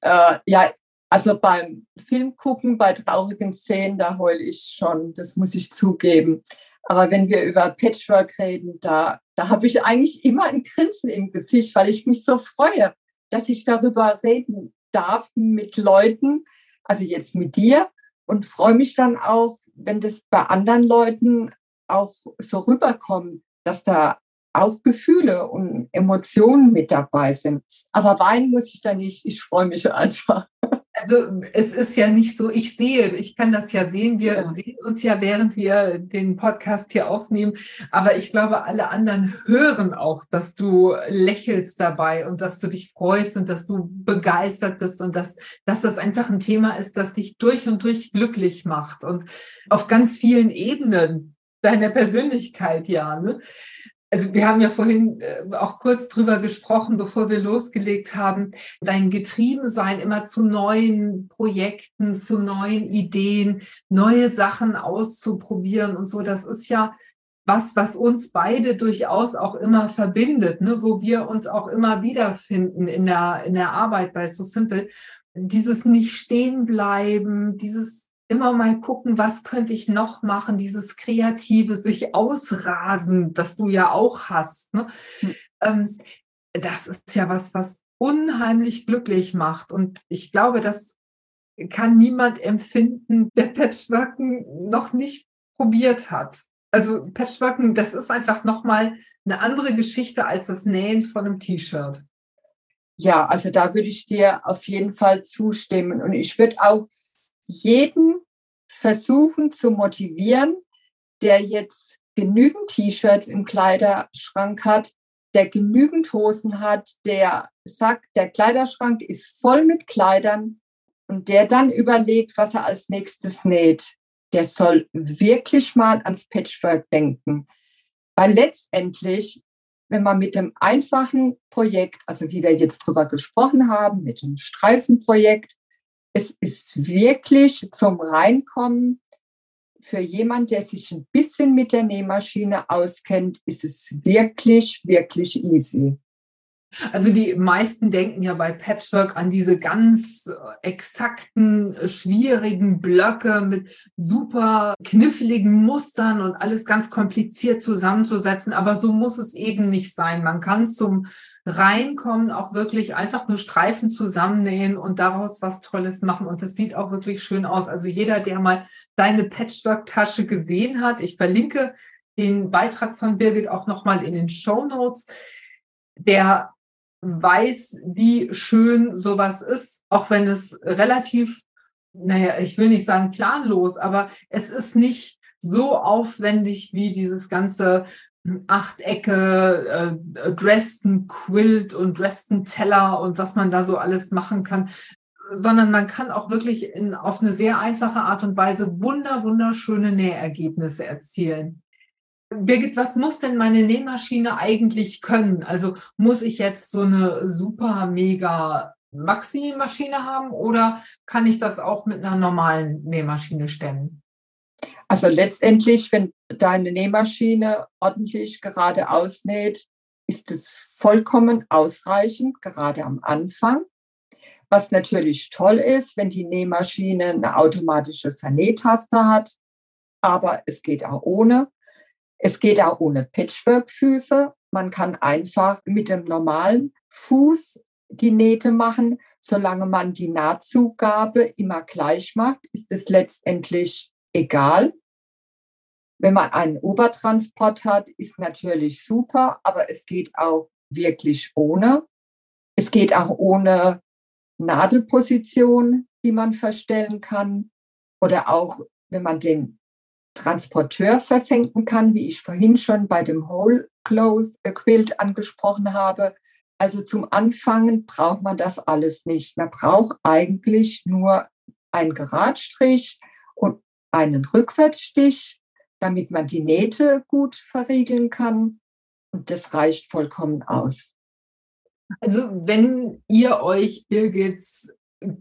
äh, ja, also beim Film gucken, bei traurigen Szenen, da heule ich schon, das muss ich zugeben. Aber wenn wir über Patchwork reden, da, da habe ich eigentlich immer ein Grinsen im Gesicht, weil ich mich so freue, dass ich darüber reden darf mit Leuten, also jetzt mit dir, und freue mich dann auch, wenn das bei anderen Leuten auch so rüberkommen, dass da auch Gefühle und Emotionen mit dabei sind. Aber weinen muss ich da nicht. Ich freue mich einfach. Also es ist ja nicht so, ich sehe, ich kann das ja sehen, wir ja. sehen uns ja, während wir den Podcast hier aufnehmen, aber ich glaube, alle anderen hören auch, dass du lächelst dabei und dass du dich freust und dass du begeistert bist und dass, dass das einfach ein Thema ist, das dich durch und durch glücklich macht und auf ganz vielen Ebenen deiner Persönlichkeit, ja. Ne? Also wir haben ja vorhin äh, auch kurz drüber gesprochen, bevor wir losgelegt haben, dein Getriebensein immer zu neuen Projekten, zu neuen Ideen, neue Sachen auszuprobieren und so. Das ist ja was, was uns beide durchaus auch immer verbindet, ne? wo wir uns auch immer wiederfinden in der, in der Arbeit bei So Simple. Dieses nicht stehen bleiben, dieses immer mal gucken, was könnte ich noch machen, dieses kreative, sich ausrasen, das du ja auch hast. Ne? Hm. Ähm, das ist ja was, was unheimlich glücklich macht. Und ich glaube, das kann niemand empfinden, der Patchworken noch nicht probiert hat. Also Patchworken, das ist einfach nochmal eine andere Geschichte als das Nähen von einem T-Shirt. Ja, also da würde ich dir auf jeden Fall zustimmen. Und ich würde auch jeden versuchen zu motivieren, der jetzt genügend T-Shirts im Kleiderschrank hat, der genügend Hosen hat, der sagt, der Kleiderschrank ist voll mit Kleidern und der dann überlegt, was er als nächstes näht, der soll wirklich mal ans Patchwork denken. Weil letztendlich, wenn man mit dem einfachen Projekt, also wie wir jetzt drüber gesprochen haben, mit dem Streifenprojekt, es ist wirklich zum Reinkommen für jemand, der sich ein bisschen mit der Nähmaschine auskennt, ist es wirklich, wirklich easy. Also die meisten denken ja bei Patchwork an diese ganz äh, exakten, äh, schwierigen Blöcke mit super kniffligen Mustern und alles ganz kompliziert zusammenzusetzen. Aber so muss es eben nicht sein. Man kann zum Reinkommen auch wirklich einfach nur Streifen zusammennähen und daraus was Tolles machen. Und das sieht auch wirklich schön aus. Also jeder, der mal deine Patchwork-Tasche gesehen hat, ich verlinke den Beitrag von Birgit auch nochmal in den Show Notes der weiß, wie schön sowas ist, auch wenn es relativ, naja, ich will nicht sagen planlos, aber es ist nicht so aufwendig wie dieses ganze Achtecke, äh, Dresden Quilt und Dresden Teller und was man da so alles machen kann, sondern man kann auch wirklich in, auf eine sehr einfache Art und Weise wunder, wunderschöne Nähergebnisse erzielen. Birgit, was muss denn meine Nähmaschine eigentlich können? Also muss ich jetzt so eine super mega Maxi-Maschine haben oder kann ich das auch mit einer normalen Nähmaschine stemmen? Also letztendlich, wenn deine Nähmaschine ordentlich gerade ausnäht, ist es vollkommen ausreichend, gerade am Anfang. Was natürlich toll ist, wenn die Nähmaschine eine automatische Vernähtaste hat, aber es geht auch ohne. Es geht auch ohne Patchwork-Füße. Man kann einfach mit dem normalen Fuß die Nähte machen. Solange man die Nahtzugabe immer gleich macht, ist es letztendlich egal. Wenn man einen Obertransport hat, ist natürlich super, aber es geht auch wirklich ohne. Es geht auch ohne Nadelposition, die man verstellen kann. Oder auch, wenn man den Transporteur versenken kann, wie ich vorhin schon bei dem Whole Clothes Quilt angesprochen habe. Also zum Anfangen braucht man das alles nicht. Man braucht eigentlich nur einen Geradstrich und einen Rückwärtsstich, damit man die Nähte gut verriegeln kann. Und das reicht vollkommen aus. Also wenn ihr euch Birgits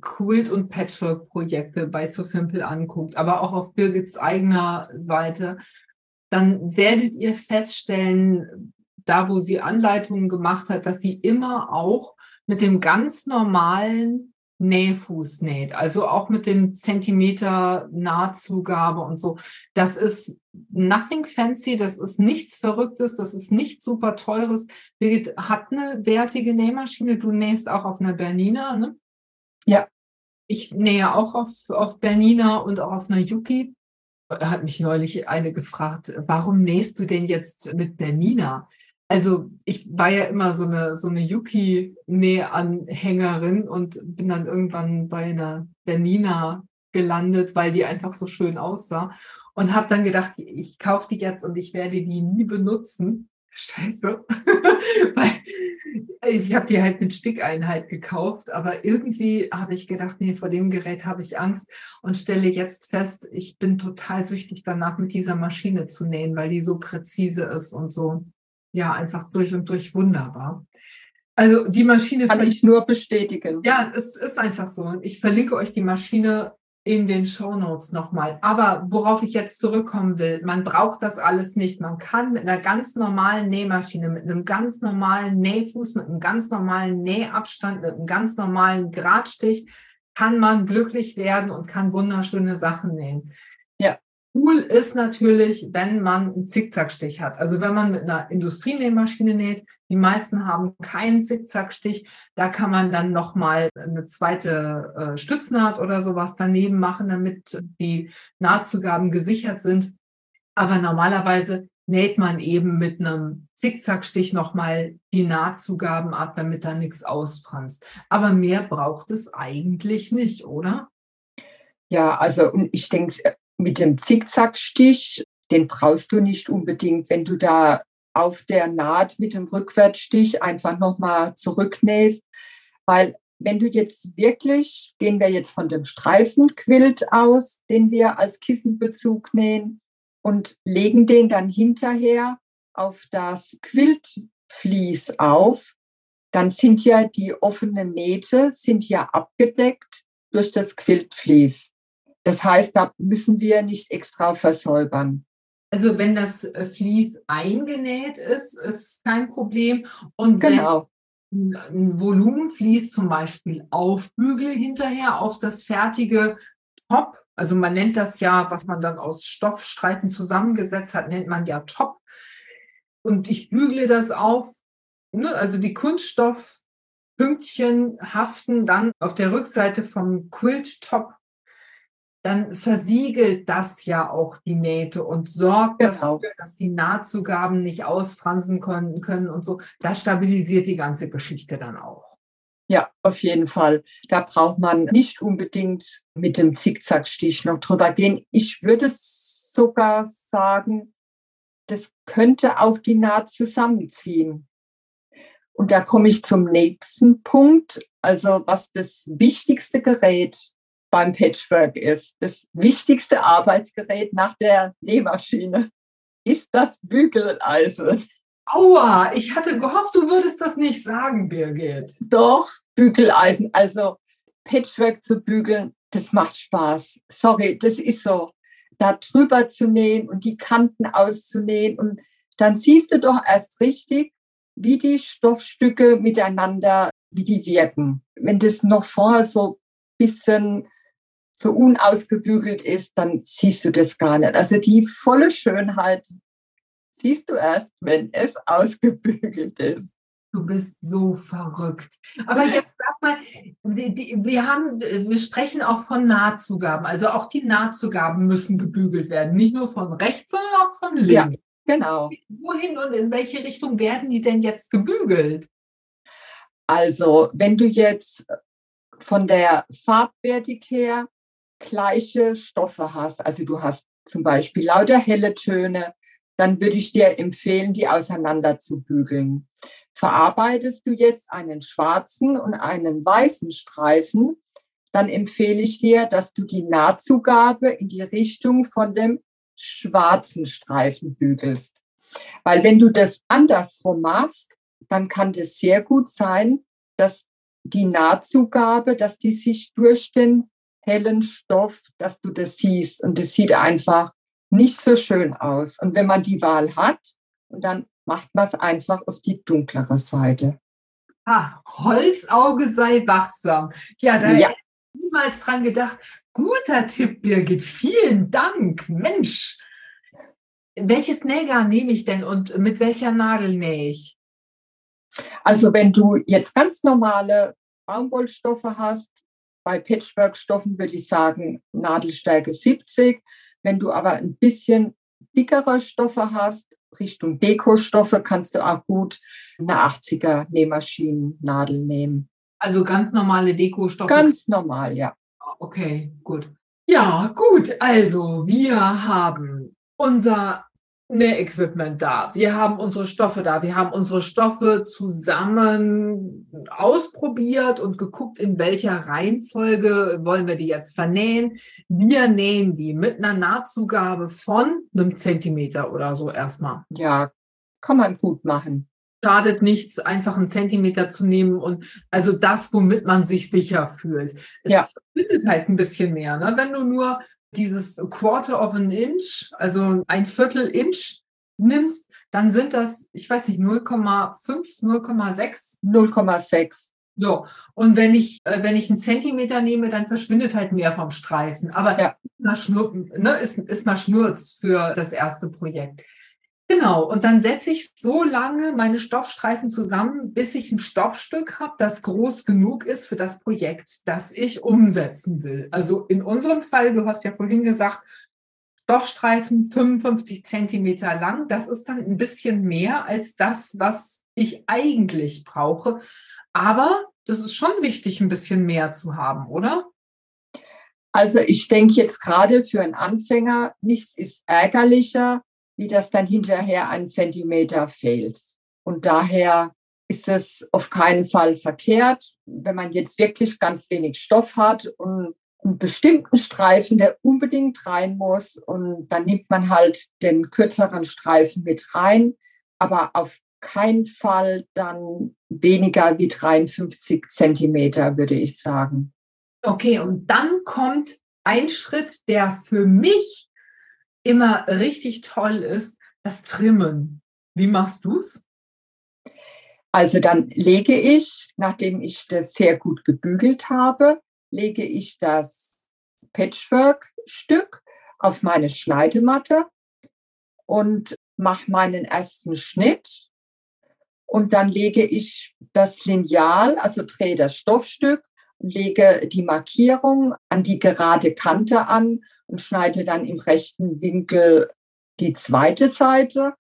Quilt- und Patchwork-Projekte bei So Simple anguckt, aber auch auf Birgits eigener Seite, dann werdet ihr feststellen, da wo sie Anleitungen gemacht hat, dass sie immer auch mit dem ganz normalen Nähfuß näht, also auch mit dem Zentimeter Nahtzugabe und so. Das ist nothing fancy, das ist nichts Verrücktes, das ist nichts super teures. Birgit hat eine wertige Nähmaschine, du nähst auch auf einer Bernina, ne? Ja. Ich nähe auch auf, auf Bernina und auch auf einer Yuki. Da hat mich neulich eine gefragt, warum nähst du denn jetzt mit Bernina? Also ich war ja immer so eine, so eine Yuki-Nähanhängerin und bin dann irgendwann bei einer Bernina gelandet, weil die einfach so schön aussah. Und habe dann gedacht, ich kaufe die jetzt und ich werde die nie benutzen. Scheiße. *laughs* weil ich habe die halt mit Stickeinheit gekauft, aber irgendwie habe ich gedacht, nee, vor dem Gerät habe ich Angst und stelle jetzt fest, ich bin total süchtig danach, mit dieser Maschine zu nähen, weil die so präzise ist und so, ja, einfach durch und durch wunderbar. Also die Maschine kann ich nur bestätigen. Ja, es ist einfach so. Ich verlinke euch die Maschine in den Show Notes nochmal. Aber worauf ich jetzt zurückkommen will, man braucht das alles nicht. Man kann mit einer ganz normalen Nähmaschine, mit einem ganz normalen Nähfuß, mit einem ganz normalen Nähabstand, mit einem ganz normalen Gradstich, kann man glücklich werden und kann wunderschöne Sachen nähen. Cool ist natürlich, wenn man einen Zickzackstich hat. Also wenn man mit einer Industrienähmaschine näht, die meisten haben keinen Zickzackstich. Da kann man dann nochmal eine zweite äh, Stütznaht oder sowas daneben machen, damit die Nahtzugaben gesichert sind. Aber normalerweise näht man eben mit einem Zickzackstich nochmal die Nahtzugaben ab, damit da nichts ausfranst. Aber mehr braucht es eigentlich nicht, oder? Ja, also ich denke, mit dem Zickzackstich, den brauchst du nicht unbedingt, wenn du da auf der Naht mit dem Rückwärtsstich einfach nochmal zurücknähst, weil wenn du jetzt wirklich, gehen wir jetzt von dem Streifenquilt aus, den wir als Kissenbezug nähen und legen den dann hinterher auf das Quiltflies auf, dann sind ja die offenen Nähte sind ja abgedeckt durch das Quiltflies. Das heißt, da müssen wir nicht extra versäubern. Also wenn das äh, Vlies eingenäht ist, ist kein Problem. Und genau. ein Volumenvlies zum Beispiel aufbügle hinterher auf das fertige Top. Also man nennt das ja, was man dann aus Stoffstreifen zusammengesetzt hat, nennt man ja Top. Und ich bügle das auf. Ne? Also die Kunststoffpünktchen haften dann auf der Rückseite vom Quilt-Top dann versiegelt das ja auch die Nähte und sorgt genau. dafür, dass die Nahtzugaben nicht ausfransen können, können und so. Das stabilisiert die ganze Geschichte dann auch. Ja, auf jeden Fall. Da braucht man nicht unbedingt mit dem Zickzackstich noch drüber gehen. Ich würde sogar sagen, das könnte auch die Naht zusammenziehen. Und da komme ich zum nächsten Punkt. Also was das wichtigste Gerät beim Patchwork ist. Das wichtigste Arbeitsgerät nach der Nähmaschine ist das Bügeleisen. Aua, ich hatte gehofft, du würdest das nicht sagen, Birgit. Doch, Bügeleisen. Also Patchwork zu bügeln, das macht Spaß. Sorry, das ist so. Da drüber zu nähen und die Kanten auszunähen und dann siehst du doch erst richtig, wie die Stoffstücke miteinander, wie die wirken. Wenn das noch vorher so ein bisschen so unausgebügelt ist, dann siehst du das gar nicht. Also die volle Schönheit siehst du erst, wenn es ausgebügelt ist. Du bist so verrückt. Aber jetzt sag mal, wir, haben, wir sprechen auch von Nahtzugaben. Also auch die Nahtzugaben müssen gebügelt werden. Nicht nur von rechts, sondern auch von links. Ja, genau. Wohin und in welche Richtung werden die denn jetzt gebügelt? Also, wenn du jetzt von der Farbwertig her gleiche Stoffe hast, also du hast zum Beispiel lauter helle Töne, dann würde ich dir empfehlen, die auseinander zu bügeln. Verarbeitest du jetzt einen schwarzen und einen weißen Streifen, dann empfehle ich dir, dass du die Nahtzugabe in die Richtung von dem schwarzen Streifen bügelst. Weil wenn du das andersrum machst, dann kann das sehr gut sein, dass die Nahtzugabe, dass die sich durch den hellen Stoff, dass du das siehst. Und das sieht einfach nicht so schön aus. Und wenn man die Wahl hat, dann macht man es einfach auf die dunklere Seite. Ah, Holzauge sei wachsam. Ja, da ja. hätte ich niemals dran gedacht. Guter Tipp, Birgit. Vielen Dank. Mensch. Welches Nähgarn nehme ich denn und mit welcher Nadel nähe ich? Also wenn du jetzt ganz normale Baumwollstoffe hast, bei Patchwork-Stoffen würde ich sagen Nadelstärke 70. Wenn du aber ein bisschen dickere Stoffe hast, Richtung Dekostoffe, kannst du auch gut eine 80er Nähmaschinennadel nehmen. Also ganz normale Dekostoffe? Ganz normal, ja. Okay, gut. Ja, gut. Also wir haben unser Nähequipment da. Wir haben unsere Stoffe da. Wir haben unsere Stoffe zusammen ausprobiert und geguckt, in welcher Reihenfolge wollen wir die jetzt vernähen. Wir nähen die mit einer Nahtzugabe von einem Zentimeter oder so erstmal. Ja, kann man gut machen. Schadet nichts, einfach einen Zentimeter zu nehmen und also das, womit man sich sicher fühlt. Es ja. findet halt ein bisschen mehr. Ne? Wenn du nur dieses Quarter of an Inch, also ein Viertel Inch nimmst, dann sind das, ich weiß nicht, 0,5, 0,6? 0,6. So, und wenn ich, äh, wenn ich einen Zentimeter nehme, dann verschwindet halt mehr vom Streifen. Aber ja. mal Schnur, ne, ist, ist mal Schnurz für das erste Projekt. Genau, und dann setze ich so lange meine Stoffstreifen zusammen, bis ich ein Stoffstück habe, das groß genug ist für das Projekt, das ich umsetzen will. Also in unserem Fall, du hast ja vorhin gesagt, Stoffstreifen 55 Zentimeter lang, das ist dann ein bisschen mehr als das, was ich eigentlich brauche. Aber das ist schon wichtig, ein bisschen mehr zu haben, oder? Also ich denke jetzt gerade für einen Anfänger, nichts ist ärgerlicher, wie das dann hinterher ein Zentimeter fehlt. Und daher ist es auf keinen Fall verkehrt, wenn man jetzt wirklich ganz wenig Stoff hat und einen bestimmten Streifen, der unbedingt rein muss. Und dann nimmt man halt den kürzeren Streifen mit rein, aber auf keinen Fall dann weniger wie 53 Zentimeter, würde ich sagen. Okay, und dann kommt ein Schritt, der für mich immer richtig toll ist, das Trimmen. Wie machst du es? Also dann lege ich, nachdem ich das sehr gut gebügelt habe, lege ich das Patchwork-Stück auf meine Schneidematte und mache meinen ersten Schnitt. Und dann lege ich das Lineal, also drehe das Stoffstück, lege die Markierung an die gerade Kante an und schneide dann im rechten Winkel die zweite Seite.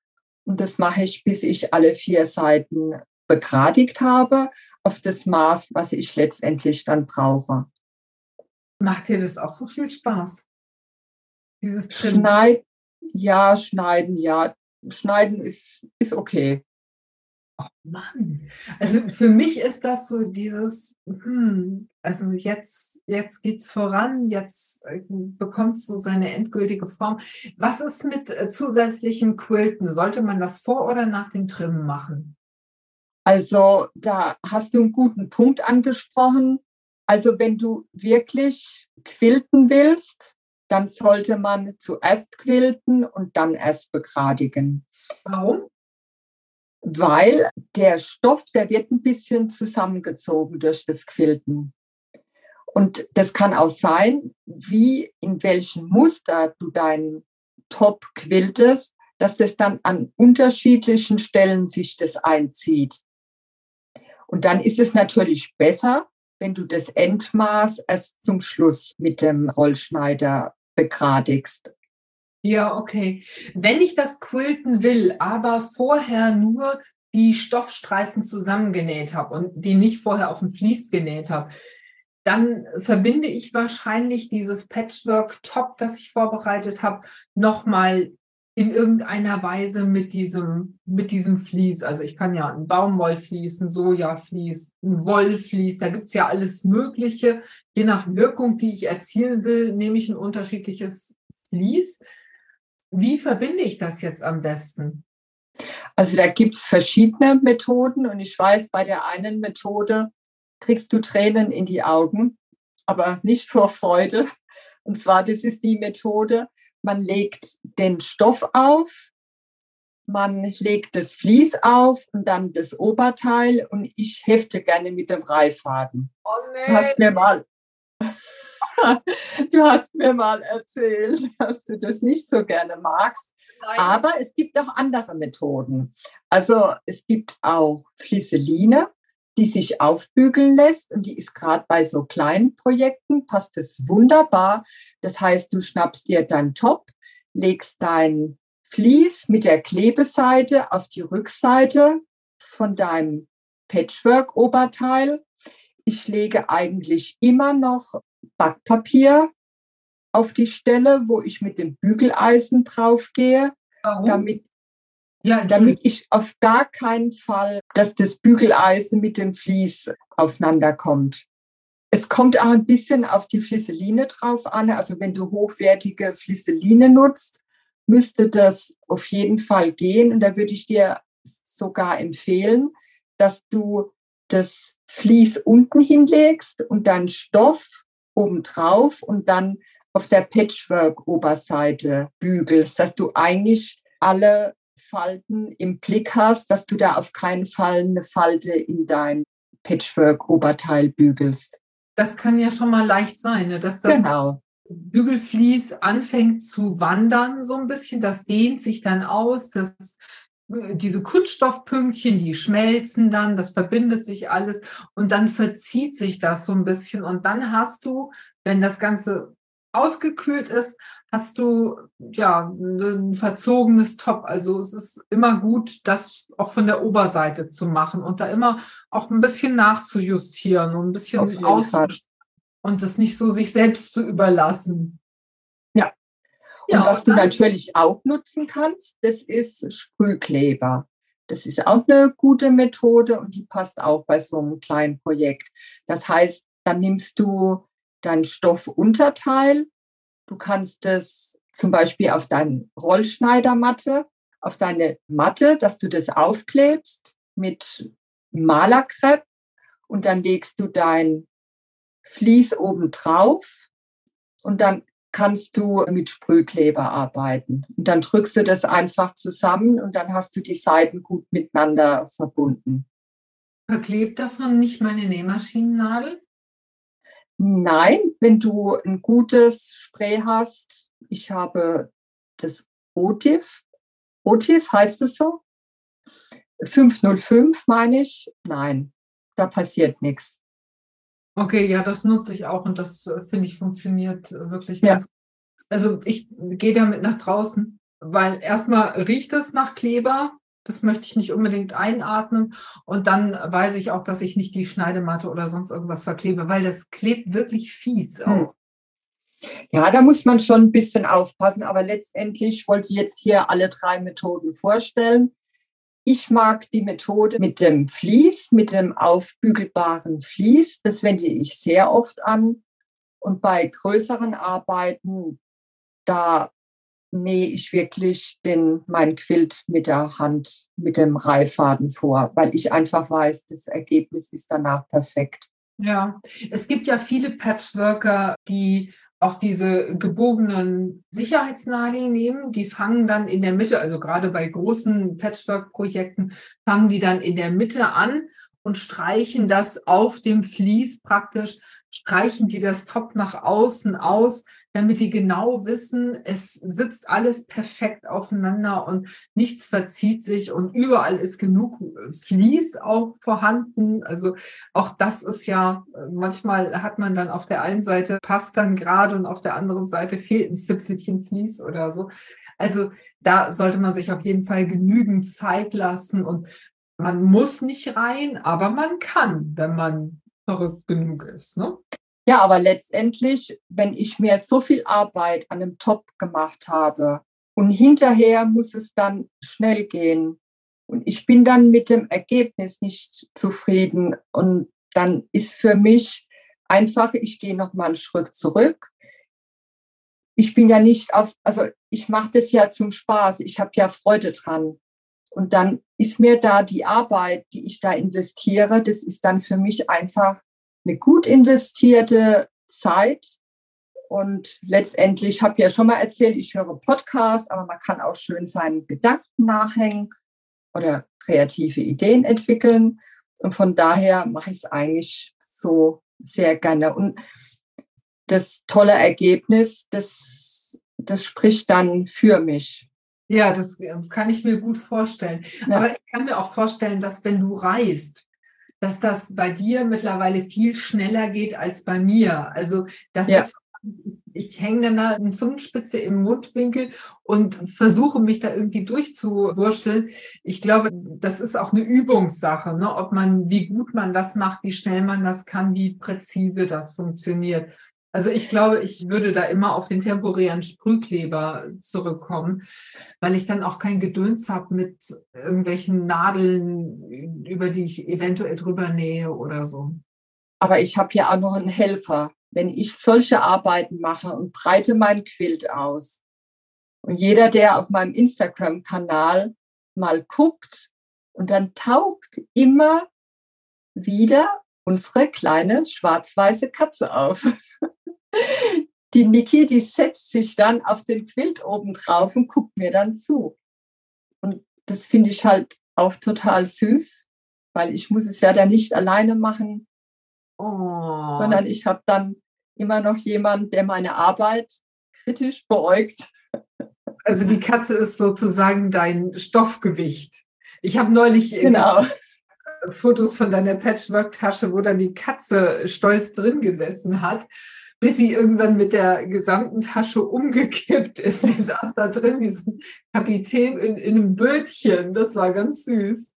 Und das mache ich, bis ich alle vier Seiten begradigt habe, auf das Maß, was ich letztendlich dann brauche. Macht dir das auch so viel Spaß? Dieses Schneiden, ja, schneiden, ja. Schneiden ist, ist okay. Oh Mann. Also für mich ist das so dieses, hm, also jetzt, jetzt es voran, jetzt äh, bekommt es so seine endgültige Form. Was ist mit äh, zusätzlichem Quilten? Sollte man das vor oder nach dem Trimmen machen? Also da hast du einen guten Punkt angesprochen. Also wenn du wirklich quilten willst, dann sollte man zuerst quilten und dann erst begradigen. Warum? Weil der Stoff, der wird ein bisschen zusammengezogen durch das Quilten. Und das kann auch sein, wie in welchem Muster du deinen Top quiltest, dass das dann an unterschiedlichen Stellen sich das einzieht. Und dann ist es natürlich besser, wenn du das Endmaß erst zum Schluss mit dem Rollschneider begradigst. Ja, okay. Wenn ich das quilten will, aber vorher nur die Stoffstreifen zusammengenäht habe und die nicht vorher auf dem Vlies genäht habe, dann verbinde ich wahrscheinlich dieses Patchwork-Top, das ich vorbereitet habe, nochmal in irgendeiner Weise mit diesem, mit diesem Vlies. Also ich kann ja ein Baumwollvlies, ein Sojavlies, ein Wollvlies, da gibt es ja alles Mögliche. Je nach Wirkung, die ich erzielen will, nehme ich ein unterschiedliches Vlies. Wie verbinde ich das jetzt am besten? Also da gibt es verschiedene Methoden und ich weiß, bei der einen Methode kriegst du Tränen in die Augen, aber nicht vor Freude. Und zwar, das ist die Methode, man legt den Stoff auf, man legt das Vlies auf und dann das Oberteil und ich hefte gerne mit dem Reiffaden. Oh nee. Du hast mir mal, *laughs* du hast mir mal erzählt, dass du das nicht so gerne magst. Nein. Aber es gibt auch andere Methoden. Also es gibt auch Flieseline die sich aufbügeln lässt und die ist gerade bei so kleinen Projekten, passt es wunderbar. Das heißt, du schnappst dir dein Top, legst dein Vlies mit der Klebeseite auf die Rückseite von deinem Patchwork-Oberteil. Ich lege eigentlich immer noch Backpapier auf die Stelle, wo ich mit dem Bügeleisen draufgehe, damit ja, damit ich auf gar keinen Fall, dass das Bügeleisen mit dem Vlies aufeinander kommt. Es kommt auch ein bisschen auf die Flisseline drauf an. Also wenn du hochwertige Flisseline nutzt, müsste das auf jeden Fall gehen. Und da würde ich dir sogar empfehlen, dass du das Vlies unten hinlegst und dann Stoff obendrauf und dann auf der Patchwork-Oberseite bügelst, dass du eigentlich alle Falten im Blick hast, dass du da auf keinen Fall eine Falte in dein Patchwork-Oberteil bügelst. Das kann ja schon mal leicht sein, ne? dass das genau. Bügelflies anfängt zu wandern so ein bisschen. Das dehnt sich dann aus. Das, diese Kunststoffpünktchen, die schmelzen dann, das verbindet sich alles und dann verzieht sich das so ein bisschen. Und dann hast du, wenn das Ganze ausgekühlt ist, hast du ja ein verzogenes Top. Also es ist immer gut, das auch von der Oberseite zu machen und da immer auch ein bisschen nachzujustieren und ein bisschen aus und das nicht so sich selbst zu überlassen. Ja. Und ja, was und du natürlich auch nutzen kannst, das ist Sprühkleber. Das ist auch eine gute Methode und die passt auch bei so einem kleinen Projekt. Das heißt, dann nimmst du dein Stoffunterteil Du kannst es zum Beispiel auf deine Rollschneidermatte, auf deine Matte, dass du das aufklebst mit Malerkrepp und dann legst du dein Vlies oben drauf und dann kannst du mit Sprühkleber arbeiten. Und dann drückst du das einfach zusammen und dann hast du die Seiten gut miteinander verbunden. Verklebt davon nicht meine Nähmaschinennadel? Nein, wenn du ein gutes Spray hast, ich habe das Otiv, Otiv heißt es so? 505 meine ich, nein, da passiert nichts. Okay, ja, das nutze ich auch und das äh, finde ich funktioniert wirklich ganz gut. Also ich gehe damit nach draußen, weil erstmal riecht es nach Kleber, das möchte ich nicht unbedingt einatmen und dann weiß ich auch, dass ich nicht die Schneidematte oder sonst irgendwas verklebe, weil das klebt wirklich fies hm. auch. Ja, da muss man schon ein bisschen aufpassen, aber letztendlich wollte ich jetzt hier alle drei Methoden vorstellen. Ich mag die Methode mit dem Vlies, mit dem aufbügelbaren Vlies. Das wende ich sehr oft an. Und bei größeren Arbeiten, da nähe ich wirklich den, mein Quilt mit der Hand, mit dem Reiffaden vor, weil ich einfach weiß, das Ergebnis ist danach perfekt. Ja, es gibt ja viele Patchworker, die auch diese gebogenen Sicherheitsnadeln nehmen. Die fangen dann in der Mitte, also gerade bei großen Patchwork-Projekten, fangen die dann in der Mitte an und streichen das auf dem Vlies praktisch, streichen die das Top nach außen aus, damit die genau wissen, es sitzt alles perfekt aufeinander und nichts verzieht sich und überall ist genug Vlies auch vorhanden. Also auch das ist ja, manchmal hat man dann auf der einen Seite passt dann gerade und auf der anderen Seite fehlt ein Zipfelchen Vlies oder so. Also da sollte man sich auf jeden Fall genügend Zeit lassen und man muss nicht rein, aber man kann, wenn man verrückt genug ist. Ne? Ja, aber letztendlich, wenn ich mir so viel Arbeit an einem Top gemacht habe und hinterher muss es dann schnell gehen und ich bin dann mit dem Ergebnis nicht zufrieden und dann ist für mich einfach, ich gehe noch mal einen Schritt zurück. Ich bin ja nicht auf, also ich mache das ja zum Spaß, ich habe ja Freude dran. Und dann ist mir da die Arbeit, die ich da investiere, das ist dann für mich einfach eine gut investierte Zeit. Und letztendlich habe ich ja schon mal erzählt, ich höre Podcasts, aber man kann auch schön seinen Gedanken nachhängen oder kreative Ideen entwickeln. Und von daher mache ich es eigentlich so sehr gerne. Und das tolle Ergebnis, das, das spricht dann für mich. Ja, das äh, kann ich mir gut vorstellen. Ja. Aber ich kann mir auch vorstellen, dass wenn du reist, dass das bei dir mittlerweile viel schneller geht als bei mir. Also das ja. ist ich hänge dann eine Zungenspitze im Mundwinkel und versuche mich da irgendwie durchzuwursteln. Ich glaube, das ist auch eine Übungssache, ne? ob man, wie gut man das macht, wie schnell man das kann, wie präzise das funktioniert. Also ich glaube, ich würde da immer auf den temporären Sprühkleber zurückkommen, weil ich dann auch kein Gedöns habe mit irgendwelchen Nadeln, über die ich eventuell drüber nähe oder so. Aber ich habe ja auch noch einen Helfer. Wenn ich solche Arbeiten mache und breite mein Quilt aus und jeder, der auf meinem Instagram-Kanal mal guckt und dann taucht immer wieder unsere kleine schwarz-weiße Katze auf. *laughs* Die Niki, die setzt sich dann auf den Quilt oben drauf und guckt mir dann zu. Und das finde ich halt auch total süß, weil ich muss es ja dann nicht alleine machen, oh. sondern ich habe dann immer noch jemanden, der meine Arbeit kritisch beäugt. Also die Katze ist sozusagen dein Stoffgewicht. Ich habe neulich genau. Fotos von deiner Patchwork-Tasche, wo dann die Katze stolz drin gesessen hat bis sie irgendwann mit der gesamten Tasche umgekippt ist. Die saß da drin wie so ein Kapitän in, in einem Bötchen. Das war ganz süß.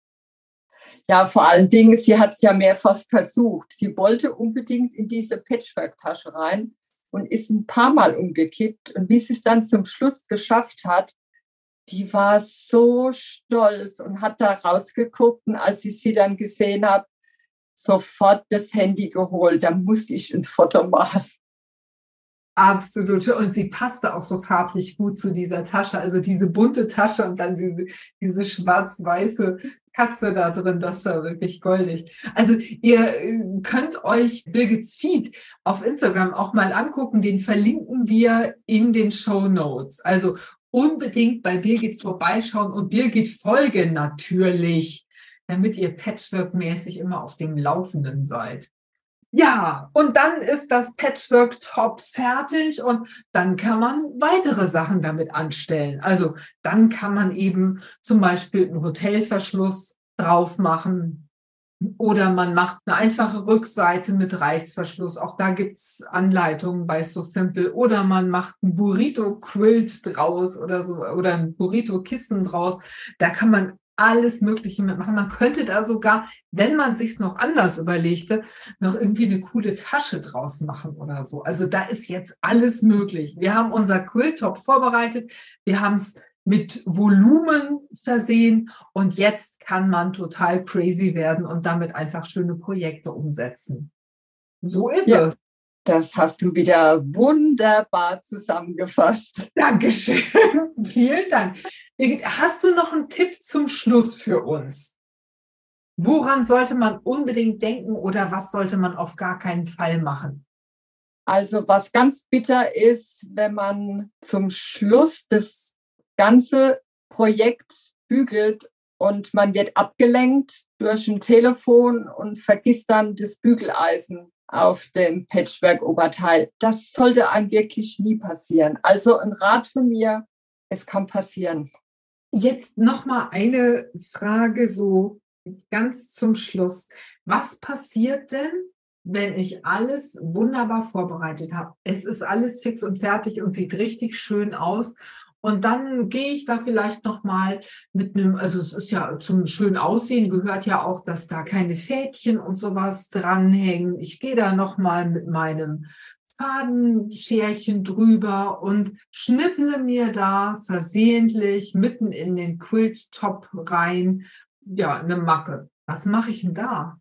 Ja, vor allen Dingen, sie hat es ja mehrfach versucht. Sie wollte unbedingt in diese Patchwork-Tasche rein und ist ein paar Mal umgekippt. Und wie sie es dann zum Schluss geschafft hat, die war so stolz und hat da rausgeguckt. Und als ich sie dann gesehen habe, sofort das Handy geholt. Da musste ich ein Foto machen. Absolute. Und sie passte auch so farblich gut zu dieser Tasche. Also diese bunte Tasche und dann diese, diese schwarz-weiße Katze da drin, das war wirklich goldig. Also ihr äh, könnt euch Birgits Feed auf Instagram auch mal angucken. Den verlinken wir in den Show Notes. Also unbedingt bei Birgit vorbeischauen und Birgit folgen natürlich damit ihr Patchwork-mäßig immer auf dem Laufenden seid. Ja, und dann ist das Patchwork-Top fertig und dann kann man weitere Sachen damit anstellen. Also dann kann man eben zum Beispiel einen Hotelverschluss drauf machen oder man macht eine einfache Rückseite mit Reißverschluss. Auch da gibt es Anleitungen bei So Simple. Oder man macht ein Burrito-Quilt draus oder so oder ein Burrito-Kissen draus. Da kann man alles Mögliche mitmachen. Man könnte da sogar, wenn man sich noch anders überlegte, noch irgendwie eine coole Tasche draus machen oder so. Also da ist jetzt alles möglich. Wir haben unser Quilltop vorbereitet. Wir haben es mit Volumen versehen und jetzt kann man total crazy werden und damit einfach schöne Projekte umsetzen. So ist ja. es. Das hast du wieder wunderbar zusammengefasst. Dankeschön. *laughs* Vielen Dank. Hast du noch einen Tipp zum Schluss für uns? Woran sollte man unbedingt denken oder was sollte man auf gar keinen Fall machen? Also was ganz bitter ist, wenn man zum Schluss das ganze Projekt bügelt und man wird abgelenkt durch ein Telefon und vergisst dann das Bügeleisen auf dem Patchwork-Oberteil. Das sollte einem wirklich nie passieren. Also ein Rat von mir, es kann passieren. Jetzt noch mal eine Frage so ganz zum Schluss. Was passiert denn, wenn ich alles wunderbar vorbereitet habe? Es ist alles fix und fertig und sieht richtig schön aus und dann gehe ich da vielleicht noch mal mit einem, also es ist ja zum schönen Aussehen gehört ja auch, dass da keine Fädchen und sowas dranhängen. Ich gehe da noch mal mit meinem Fadenscherchen drüber und schnipple mir da versehentlich mitten in den Quilt-Top rein, ja, eine Macke. Was mache ich denn da?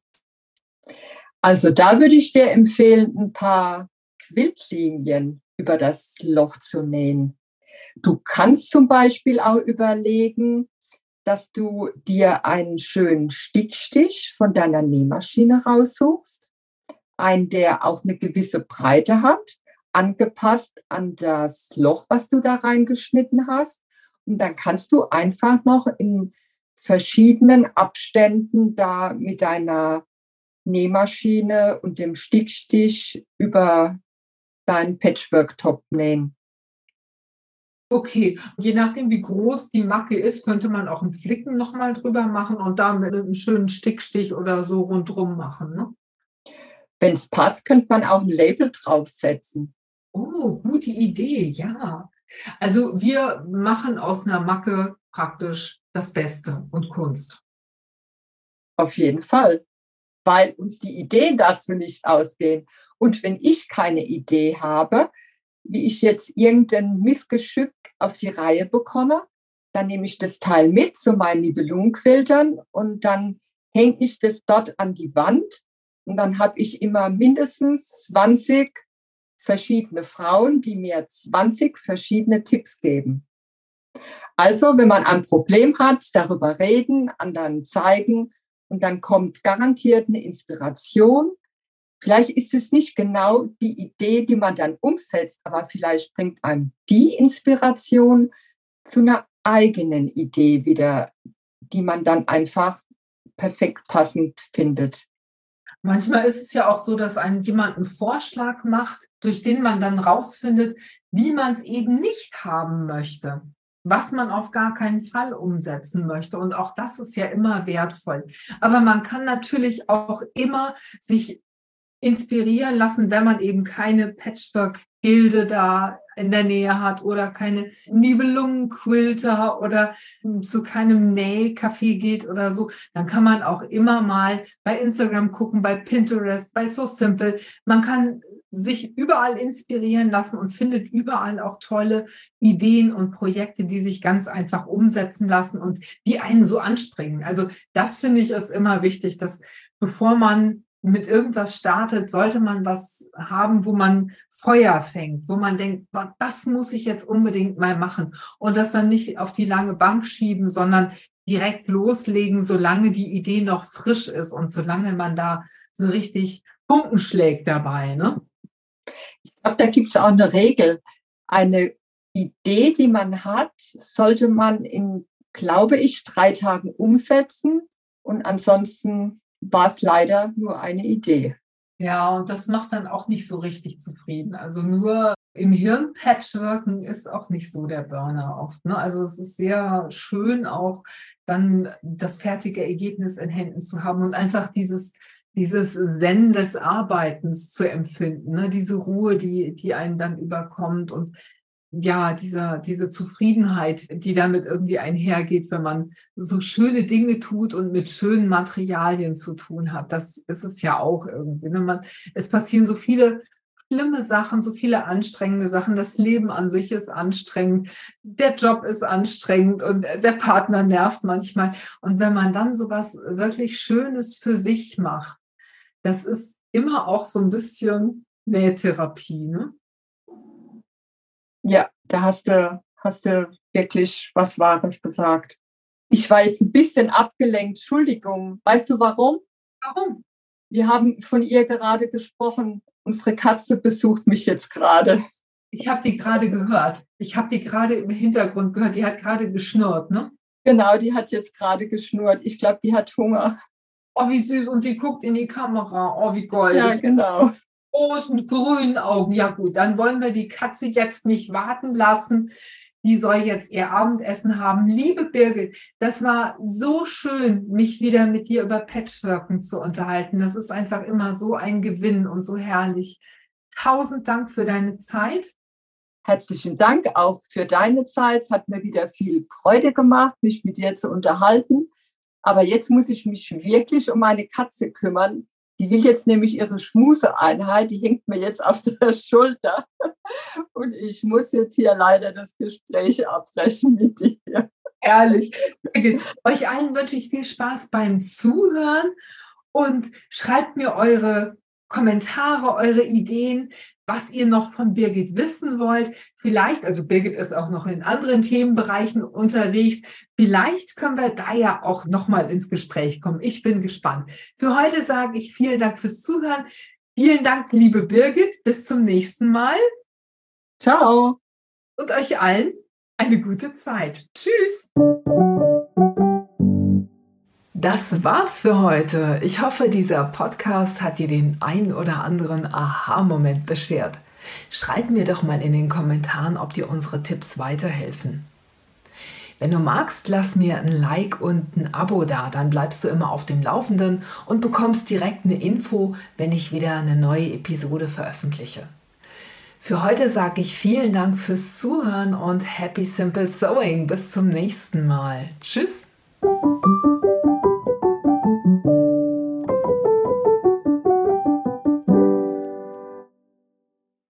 Also da würde ich dir empfehlen, ein paar Quiltlinien über das Loch zu nähen. Du kannst zum Beispiel auch überlegen, dass du dir einen schönen Stickstich von deiner Nähmaschine raussuchst, einen, der auch eine gewisse Breite hat, angepasst an das Loch, was du da reingeschnitten hast. Und dann kannst du einfach noch in verschiedenen Abständen da mit deiner Nähmaschine und dem Stickstich über deinen Patchwork-Top nähen. Okay, je nachdem, wie groß die Macke ist, könnte man auch einen Flicken nochmal drüber machen und da mit einem schönen Stickstich oder so rundrum machen. Ne? Wenn es passt, könnte man auch ein Label draufsetzen. Oh, gute Idee, ja. Also wir machen aus einer Macke praktisch das Beste und Kunst. Auf jeden Fall, weil uns die Ideen dazu nicht ausgehen. Und wenn ich keine Idee habe, wie ich jetzt irgendein Missgeschick auf die Reihe bekomme. Dann nehme ich das Teil mit zu meinen Nibelungenquiltern und dann hänge ich das dort an die Wand. Und dann habe ich immer mindestens 20 verschiedene Frauen, die mir 20 verschiedene Tipps geben. Also, wenn man ein Problem hat, darüber reden, anderen zeigen und dann kommt garantiert eine Inspiration Vielleicht ist es nicht genau die Idee, die man dann umsetzt, aber vielleicht bringt einem die Inspiration zu einer eigenen Idee wieder, die man dann einfach perfekt passend findet. Manchmal ist es ja auch so, dass einem jemand einen Vorschlag macht, durch den man dann rausfindet, wie man es eben nicht haben möchte, was man auf gar keinen Fall umsetzen möchte. Und auch das ist ja immer wertvoll. Aber man kann natürlich auch immer sich inspirieren lassen, wenn man eben keine Patchwork-Gilde da in der Nähe hat oder keine Nibelungenquilter oder zu keinem Nähcafé geht oder so, dann kann man auch immer mal bei Instagram gucken, bei Pinterest, bei So Simple. Man kann sich überall inspirieren lassen und findet überall auch tolle Ideen und Projekte, die sich ganz einfach umsetzen lassen und die einen so anspringen. Also das finde ich ist immer wichtig, dass bevor man mit irgendwas startet, sollte man was haben, wo man Feuer fängt, wo man denkt, das muss ich jetzt unbedingt mal machen und das dann nicht auf die lange Bank schieben, sondern direkt loslegen, solange die Idee noch frisch ist und solange man da so richtig Pumpen schlägt dabei. Ne? Ich glaube, da gibt es auch eine Regel. Eine Idee, die man hat, sollte man in, glaube ich, drei Tagen umsetzen Und ansonsten war es leider nur eine Idee. Ja, und das macht dann auch nicht so richtig zufrieden. Also nur im Hirn Patchworken ist auch nicht so der Burner oft. Ne? Also es ist sehr schön auch dann das fertige Ergebnis in Händen zu haben und einfach dieses dieses Zen des Arbeitens zu empfinden, ne? diese Ruhe, die, die einen dann überkommt und ja, dieser, diese Zufriedenheit, die damit irgendwie einhergeht, wenn man so schöne Dinge tut und mit schönen Materialien zu tun hat. Das ist es ja auch irgendwie. Ne? man, es passieren so viele schlimme Sachen, so viele anstrengende Sachen. Das Leben an sich ist anstrengend, der Job ist anstrengend und der Partner nervt manchmal. Und wenn man dann so was wirklich Schönes für sich macht, das ist immer auch so ein bisschen Nähtherapie. Ne? Ja, da hast du, hast du wirklich was Wahres gesagt. Ich war jetzt ein bisschen abgelenkt. Entschuldigung. Weißt du warum? Warum? Wir haben von ihr gerade gesprochen. Unsere Katze besucht mich jetzt gerade. Ich habe die gerade gehört. Ich habe die gerade im Hintergrund gehört. Die hat gerade geschnurrt, ne? Genau, die hat jetzt gerade geschnurrt. Ich glaube, die hat Hunger. Oh, wie süß. Und sie guckt in die Kamera. Oh, wie goldig. Ja, genau großen grünen Augen. Ja gut, dann wollen wir die Katze jetzt nicht warten lassen. Die soll jetzt ihr Abendessen haben. Liebe Birgit, das war so schön, mich wieder mit dir über Patchworken zu unterhalten. Das ist einfach immer so ein Gewinn und so herrlich. Tausend Dank für deine Zeit. Herzlichen Dank auch für deine Zeit. Es hat mir wieder viel Freude gemacht, mich mit dir zu unterhalten. Aber jetzt muss ich mich wirklich um meine Katze kümmern. Die will jetzt nämlich ihre Schmuseeinheit, die hängt mir jetzt auf der *laughs* Schulter. Und ich muss jetzt hier leider das Gespräch abbrechen mit dir. Ehrlich. Euch allen wünsche ich viel Spaß beim Zuhören und schreibt mir eure Kommentare, eure Ideen, was ihr noch von Birgit wissen wollt. Vielleicht, also Birgit ist auch noch in anderen Themenbereichen unterwegs. Vielleicht können wir da ja auch noch mal ins Gespräch kommen. Ich bin gespannt. Für heute sage ich vielen Dank fürs Zuhören. Vielen Dank, liebe Birgit. Bis zum nächsten Mal. Ciao. Und euch allen eine gute Zeit. Tschüss. Das war's für heute. Ich hoffe, dieser Podcast hat dir den ein oder anderen Aha-Moment beschert. Schreib mir doch mal in den Kommentaren, ob dir unsere Tipps weiterhelfen. Wenn du magst, lass mir ein Like und ein Abo da, dann bleibst du immer auf dem Laufenden und bekommst direkt eine Info, wenn ich wieder eine neue Episode veröffentliche. Für heute sage ich vielen Dank fürs Zuhören und Happy Simple Sewing. Bis zum nächsten Mal. Tschüss.